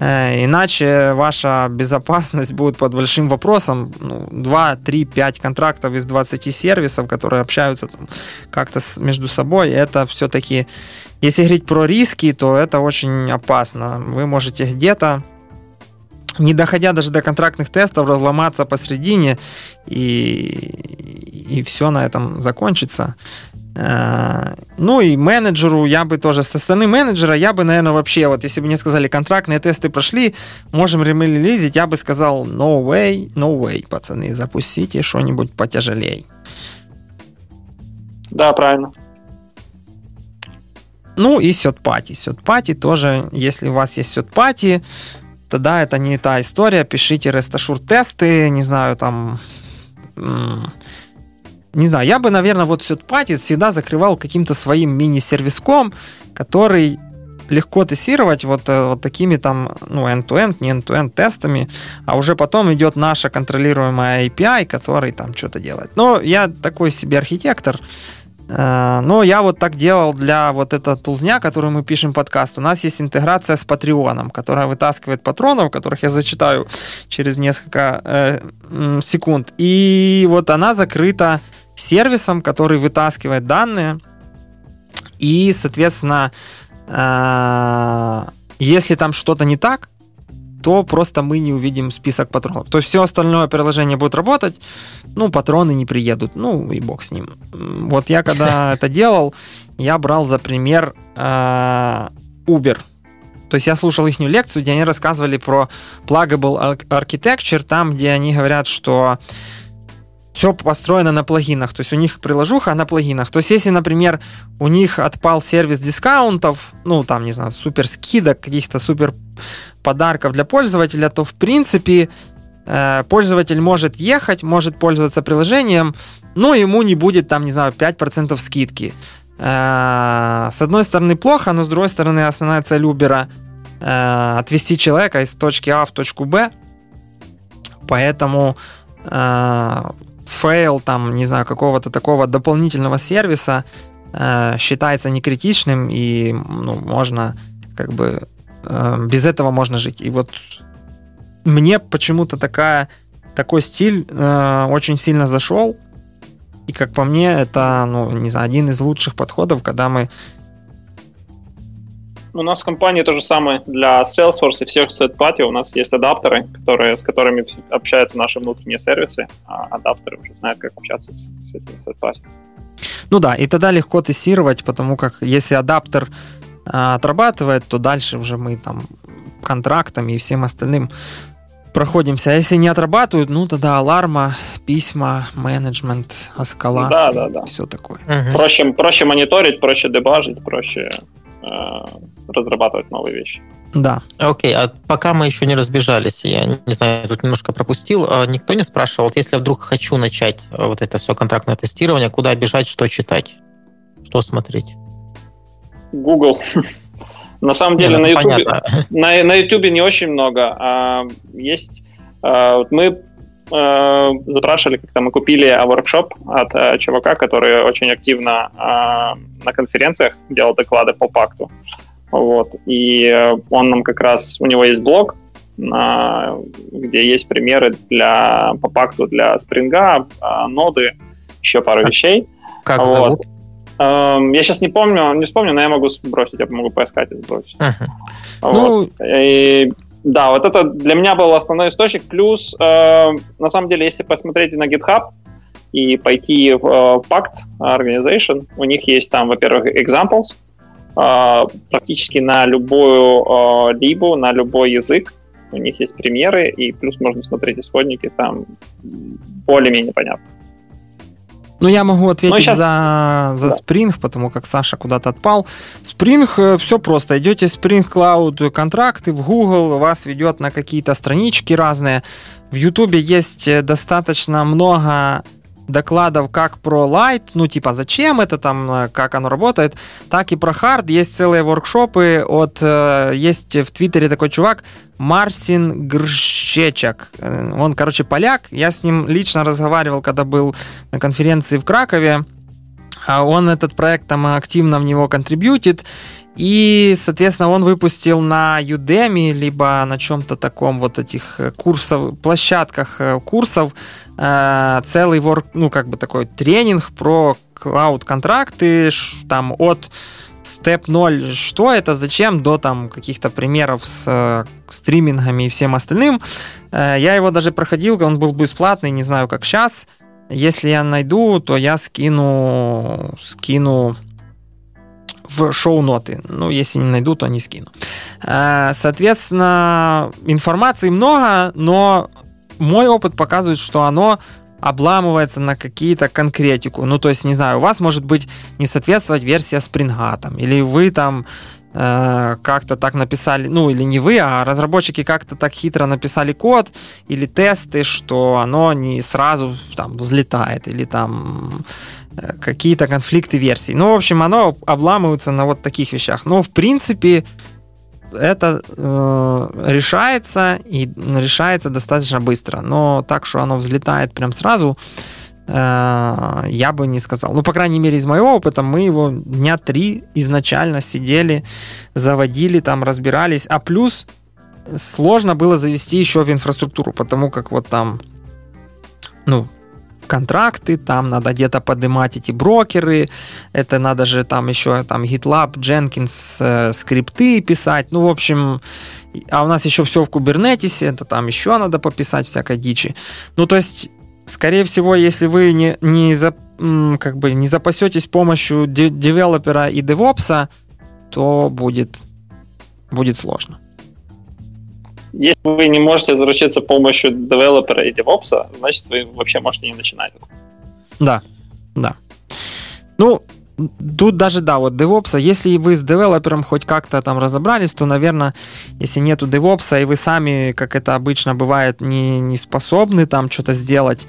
э, иначе ваша безопасность будет под большим вопросом. Ну, 2, 3, 5 контрактов из 20 сервисов, которые общаются как-то между собой, это все-таки, если говорить про риски, то это очень опасно. Вы можете где-то не доходя даже до контрактных тестов, разломаться посредине, и, и все на этом закончится. Э, ну и менеджеру я бы тоже, со стороны менеджера, я бы, наверное, вообще, вот если бы мне сказали, контрактные тесты прошли, можем релизить, я бы сказал, no way, no way, пацаны, запустите что-нибудь потяжелей. Да, правильно. Ну и сетпати. Сетпати тоже, если у вас есть сетпати, тогда это не та история. Пишите ресташур тесты, не знаю, там не знаю, я бы, наверное, вот SetPatis всегда закрывал каким-то своим мини-сервиском, который легко тестировать вот, э, вот такими там, ну, end-to-end, не end-to-end тестами, а уже потом идет наша контролируемая API, который там что-то делает. Но я такой себе архитектор, э, но я вот так делал для вот этого тулзня, который мы пишем подкаст. У нас есть интеграция с Патреоном, которая вытаскивает патронов, которых я зачитаю через несколько э, секунд. И вот она закрыта сервисом, который вытаскивает данные. И, соответственно, э, если там что-то не так, то просто мы не увидим список патронов. То есть все остальное приложение будет работать, ну, патроны не приедут, ну, и бог с ним. Вот я когда это делал, я брал за пример э, Uber. То есть я слушал их лекцию, где они рассказывали про pluggable architecture, там, где они говорят, что все построено на плагинах. То есть у них приложуха на плагинах. То есть если, например, у них отпал сервис дискаунтов, ну, там, не знаю, супер скидок, каких-то супер подарков для пользователя, то, в принципе, э, пользователь может ехать, может пользоваться приложением, но ему не будет, там, не знаю, 5% скидки. Э, с одной стороны, плохо, но с другой стороны, основная цель Uber э, отвести человека из точки А в точку Б. Поэтому fail, там, не знаю, какого-то такого дополнительного сервиса э, считается некритичным, и ну, можно как бы э, без этого можно жить. И вот мне почему-то такая, такой стиль э, очень сильно зашел. И как по мне, это, ну, не знаю, один из лучших подходов, когда мы у нас в компании то же самое. Для Salesforce и всех third-party у нас есть адаптеры, которые, с которыми общаются наши внутренние сервисы, а адаптеры уже знают, как общаться с, с этими third-party. Ну да, и тогда легко тестировать, потому как если адаптер отрабатывает, то дальше уже мы там контрактами и всем остальным проходимся. А если не отрабатывают, ну тогда аларма, письма, менеджмент, эскалация, да, да, да. все такое. Угу. Проще, проще мониторить, проще дебажить, проще разрабатывать новые вещи. Да. Окей, а пока мы еще не разбежались, я не знаю, тут немножко пропустил, а никто не спрашивал, вот если я вдруг хочу начать э, вот это все контрактное тестирование, куда бежать, что читать, что смотреть? Google. На самом деле Нет, на YouTube на, на YouTube не очень много. А, есть а, мы а, запрашивали, как-то мы купили воркшоп от а, чувака, который очень активно а, на конференциях делал доклады по пакту. Вот. И он нам как раз, у него есть блог, а, где есть примеры для, по пакту для спринга, а, ноды, еще пару вещей. Как вот. зовут? Эм, я сейчас не помню, не вспомню, но я могу сбросить, я могу поискать и сбросить. Uh-huh. Вот. Ну... И, да, вот это для меня был основной источник. Плюс, э, на самом деле, если посмотреть на GitHub и пойти в э, Pact Organization, у них есть там, во-первых, examples, э, практически на любую э, либу, на любой язык. У них есть примеры, и плюс можно смотреть исходники, там более-менее понятно. Ну, я могу ответить ну, сейчас... за, за да. Spring, потому как Саша куда-то отпал. Spring, э, все просто. Идете Spring Cloud контракты в Google, вас ведет на какие-то странички разные. В YouTube есть э, достаточно много докладов как про Light, ну типа зачем это там, э, как оно работает, так и про Hard. Есть целые воркшопы от... Э, есть в Твиттере такой чувак, Марсин Грщечак. Э, он, короче, поляк. Я с ним лично разговаривал, когда был на конференции в Кракове. А он этот проект там активно в него контрибьютит. И, соответственно, он выпустил на Udemy, либо на чем-то таком вот этих курсов, площадках курсов э, целый work, ну, как бы такой тренинг про клауд-контракты, там от степ 0, что это, зачем, до там каких-то примеров с э, стримингами и всем остальным. Э, я его даже проходил, он был бесплатный, не знаю, как сейчас. Если я найду, то я скину, скину в шоу-ноты. Ну, если не найду, то не скину. Э, соответственно, информации много, но мой опыт показывает, что оно обламывается на какие-то конкретику. Ну, то есть, не знаю, у вас может быть не соответствовать версия спринга там, или вы там э, как-то так написали, ну, или не вы, а разработчики как-то так хитро написали код или тесты, что оно не сразу там взлетает, или там э, какие-то конфликты версий. Ну, в общем, оно обламывается на вот таких вещах. Но, в принципе, это э, решается и решается достаточно быстро. Но так, что оно взлетает прям сразу, э, я бы не сказал. Ну, по крайней мере, из моего опыта мы его дня три изначально сидели, заводили, там разбирались. А плюс сложно было завести еще в инфраструктуру, потому как вот там, ну, контракты, там надо где-то поднимать эти брокеры, это надо же там еще там GitLab, Jenkins, э, скрипты писать, ну, в общем, а у нас еще все в Кубернетисе, это там еще надо пописать всякой дичи. Ну, то есть, скорее всего, если вы не, не, за, как бы не запасетесь помощью девелопера и девопса, то будет, будет сложно. Если вы не можете заручиться помощью девелопера и девопса, значит, вы вообще можете не начинать. Да, да. Ну, тут даже, да, вот DevOps, если вы с девелопером хоть как-то там разобрались, то, наверное, если нету DevOps, и вы сами, как это обычно бывает, не, не способны там что-то сделать,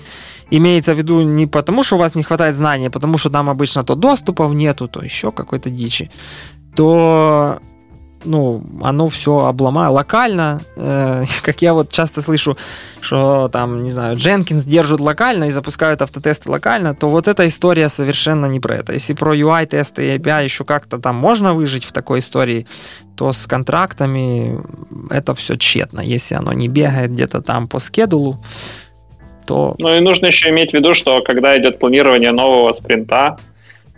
имеется в виду не потому, что у вас не хватает знаний, а потому что там обычно то доступов нету, то еще какой-то дичи, то ну, оно все обломает локально. Э, как я вот часто слышу, что там, не знаю, Jenkins держат локально и запускают автотесты локально, то вот эта история совершенно не про это. Если про UI-тесты и API еще как-то там можно выжить в такой истории, то с контрактами это все тщетно. Если оно не бегает где-то там по скедулу, то... Ну и нужно еще иметь в виду, что когда идет планирование нового спринта,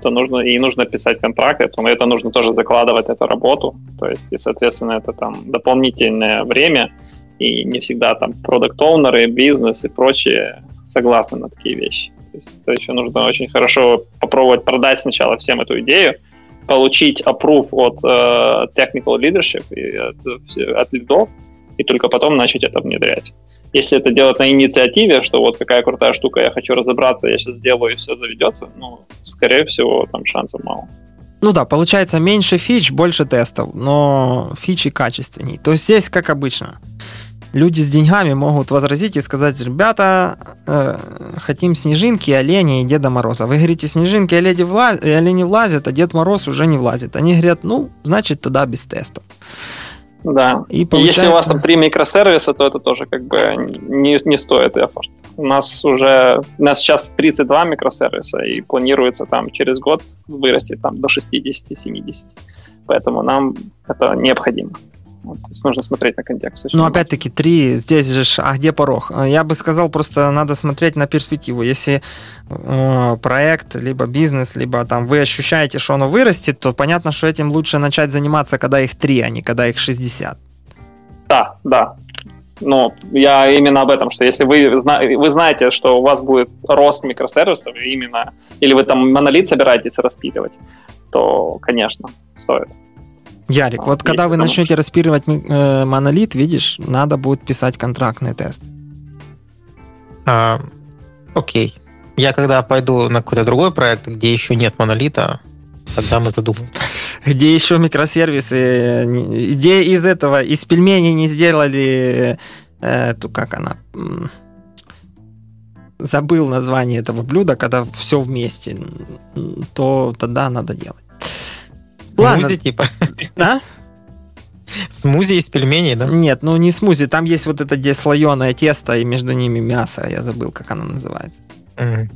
то нужно и нужно писать контракты, то это нужно тоже закладывать эту работу. То есть, и, соответственно, это там дополнительное время, и не всегда там продукт-оунеры, бизнес и прочие согласны на такие вещи. То есть это еще нужно очень хорошо попробовать продать сначала всем эту идею, получить approve от э, technical leadership и от, от лидов, и только потом начать это внедрять. Если это делать на инициативе, что вот какая крутая штука, я хочу разобраться, я сейчас сделаю, и все заведется, ну, скорее всего, там шансов мало. Ну да, получается меньше фич, больше тестов, но фичи качественней. То есть здесь как обычно. Люди с деньгами могут возразить и сказать, ребята, э, хотим снежинки, олени и Деда Мороза. Вы говорите, снежинки и влаз... олени влазят, а Дед Мороз уже не влазит. Они говорят, ну, значит, тогда без тестов. Да. И получается... Если у вас там три микросервиса, то это тоже как бы не, не стоит эфорт. У нас уже, у нас сейчас 32 микросервиса, и планируется там через год вырасти там до 60-70. Поэтому нам это необходимо. Вот, то есть нужно смотреть на контекст. Ну, опять-таки, три, здесь же, а где порог? Я бы сказал, просто надо смотреть на перспективу. Если э, проект, либо бизнес, либо там вы ощущаете, что оно вырастет, то понятно, что этим лучше начать заниматься, когда их три, а не когда их 60. Да, да. Ну, я именно об этом, что если вы, вы знаете, что у вас будет рост микросервисов, именно, или вы там монолит собираетесь распиливать, то, конечно, стоит. Ярик, а, вот когда вы начнете распиливать э, монолит, видишь, надо будет писать контрактный тест. А, окей. Я когда пойду на какой-то другой проект, где еще нет монолита, тогда мы задумаем. Где еще микросервисы, где из этого, из пельменей не сделали э, эту, как она, забыл название этого блюда, когда все вместе, то тогда надо делать. Смузи типа? А? Смузи из пельменей, да? Нет, ну не смузи. Там есть вот это где слоеное тесто, и между ними мясо. Я забыл, как оно называется. Mm.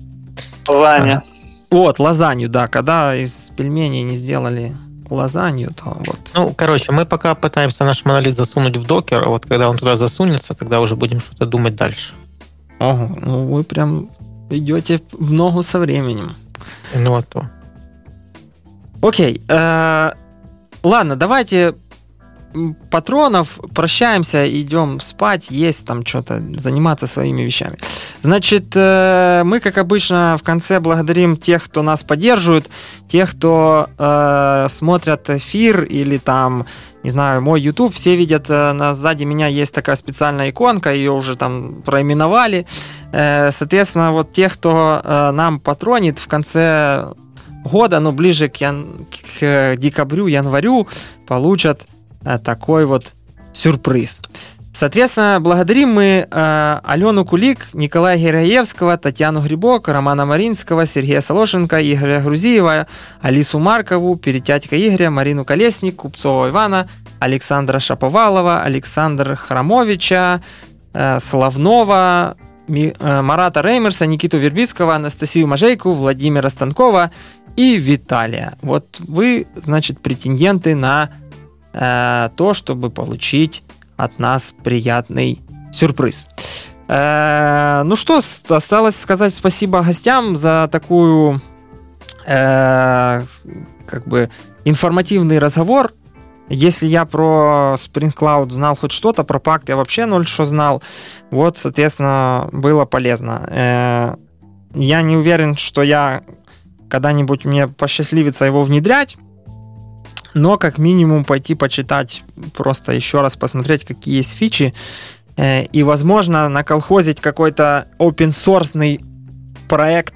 Лазанья. А. Вот, лазанью, да. Когда из пельменей не сделали лазанью, то вот. Ну, короче, мы пока пытаемся наш монолит засунуть в докер, а вот когда он туда засунется, тогда уже будем что-то думать дальше. Ого, ну вы прям идете в ногу со временем. Ну, а то. Окей. Э, ладно, давайте патронов, прощаемся, идем спать, есть там что-то, заниматься своими вещами. Значит, э, мы, как обычно, в конце благодарим тех, кто нас поддерживает, тех, кто э, смотрят эфир или там, не знаю, мой YouTube, все видят, э, на, сзади меня есть такая специальная иконка, ее уже там проименовали. Соответственно, вот тех, кто нам патронит в конце года, но ближе к, ян... к декабрю, январю получат э, такой вот сюрприз. Соответственно, благодарим мы э, Алену Кулик, Николая Героевского, Татьяну Грибок, Романа Маринского, Сергея Солошенко, Игоря Грузиева, Алису Маркову, Перетятька Игоря, Марину Колесник, Купцова Ивана, Александра Шаповалова, Александра Храмовича, э, Славнова, э, Марата Реймерса, Никиту Вербицкого, Анастасию Мажейку, Владимира Станкова и Виталия. Вот вы, значит, претенденты на э, то, чтобы получить от нас приятный сюрприз. Э, ну что, осталось сказать спасибо гостям за такую э, как бы информативный разговор. Если я про Spring Cloud знал хоть что-то, про пакт я вообще ноль что знал. Вот, соответственно, было полезно. Э, я не уверен, что я когда-нибудь мне посчастливится его внедрять, но как минимум пойти почитать, просто еще раз посмотреть, какие есть фичи, э, и, возможно, наколхозить какой-то open source проект,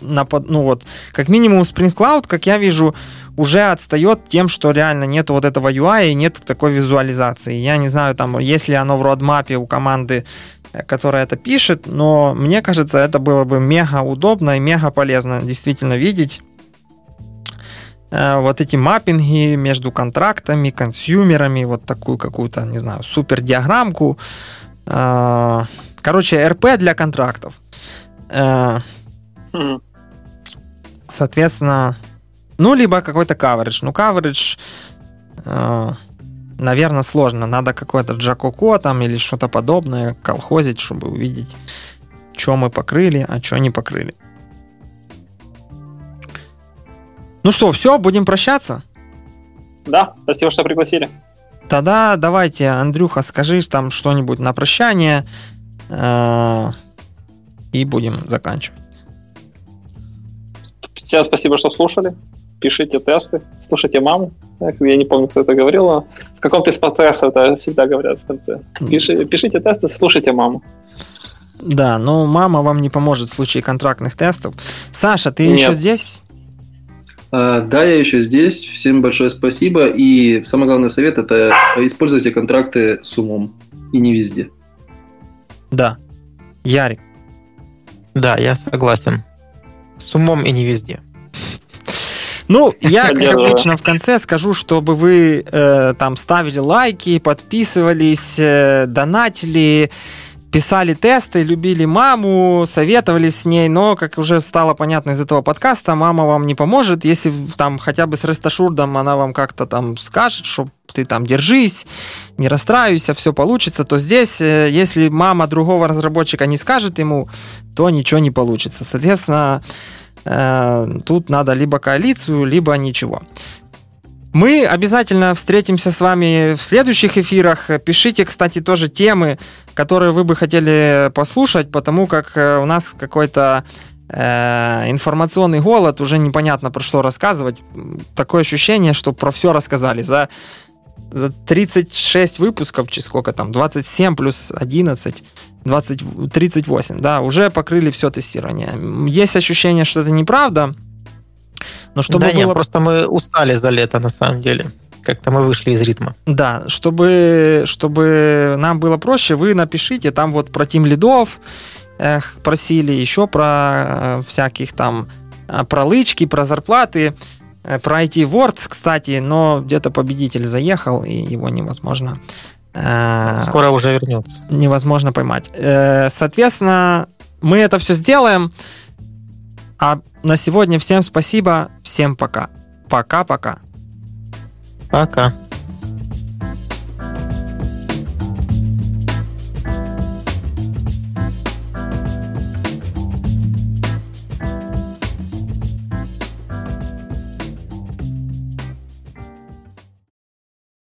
на, ну вот, как минимум Spring Cloud, как я вижу, уже отстает тем, что реально нет вот этого UI и нет такой визуализации. Я не знаю, там, если оно в родмапе у команды которая это пишет, но мне кажется, это было бы мега удобно и мега полезно действительно видеть э, вот эти маппинги между контрактами, консюмерами, вот такую какую-то, не знаю, супер диаграммку. Э, короче, РП для контрактов. Соответственно, ну, либо какой-то каверидж. Ну, каверидж наверное, сложно. Надо какой-то джакоко там или что-то подобное колхозить, чтобы увидеть, что мы покрыли, а что не покрыли. Ну что, все, будем прощаться? Да, спасибо, что пригласили. Тогда давайте, Андрюха, скажи там что-нибудь на прощание э, и будем заканчивать. Всем спасибо, что слушали. Пишите тесты, слушайте маму. Так, я не помню, кто это говорил, но в каком-то из подкастов это всегда говорят в конце. Пиши, пишите тесты, слушайте маму. Да, но мама вам не поможет в случае контрактных тестов. Саша, ты Нет. еще здесь? А, да, я еще здесь. Всем большое спасибо. И самый главный совет – это используйте контракты с умом. И не везде. Да. Ярик. Да, я согласен. С умом и не везде. Ну, я, как обычно, в конце скажу, чтобы вы э, там ставили лайки, подписывались, э, донатили, писали тесты, любили маму, советовались с ней, но, как уже стало понятно из этого подкаста, мама вам не поможет, если там хотя бы с Ресташурдом она вам как-то там скажет, что ты там держись, не расстраивайся, все получится, то здесь, э, если мама другого разработчика не скажет ему, то ничего не получится. Соответственно, тут надо либо коалицию, либо ничего. Мы обязательно встретимся с вами в следующих эфирах. Пишите, кстати, тоже темы, которые вы бы хотели послушать, потому как э, у нас какой-то э, информационный голод, уже непонятно про что рассказывать. Такое ощущение, что про все рассказали. За, за 36 выпусков, чи сколько там, 27 плюс 11, 20, 38, да, уже покрыли все тестирование. Есть ощущение, что это неправда, но чтобы да было... нет, просто мы устали за лето, на самом деле. Как-то мы вышли из ритма. Да, чтобы, чтобы нам было проще, вы напишите там вот про тим лидов, эх, просили еще про э, всяких там э, про лычки, про зарплаты, э, про IT Words, кстати, но где-то победитель заехал, и его невозможно... Э, Скоро уже вернется. Невозможно поймать. Э, соответственно, мы это все сделаем. А на сегодня всем спасибо, всем пока. Пока-пока. Пока. -пока. пока.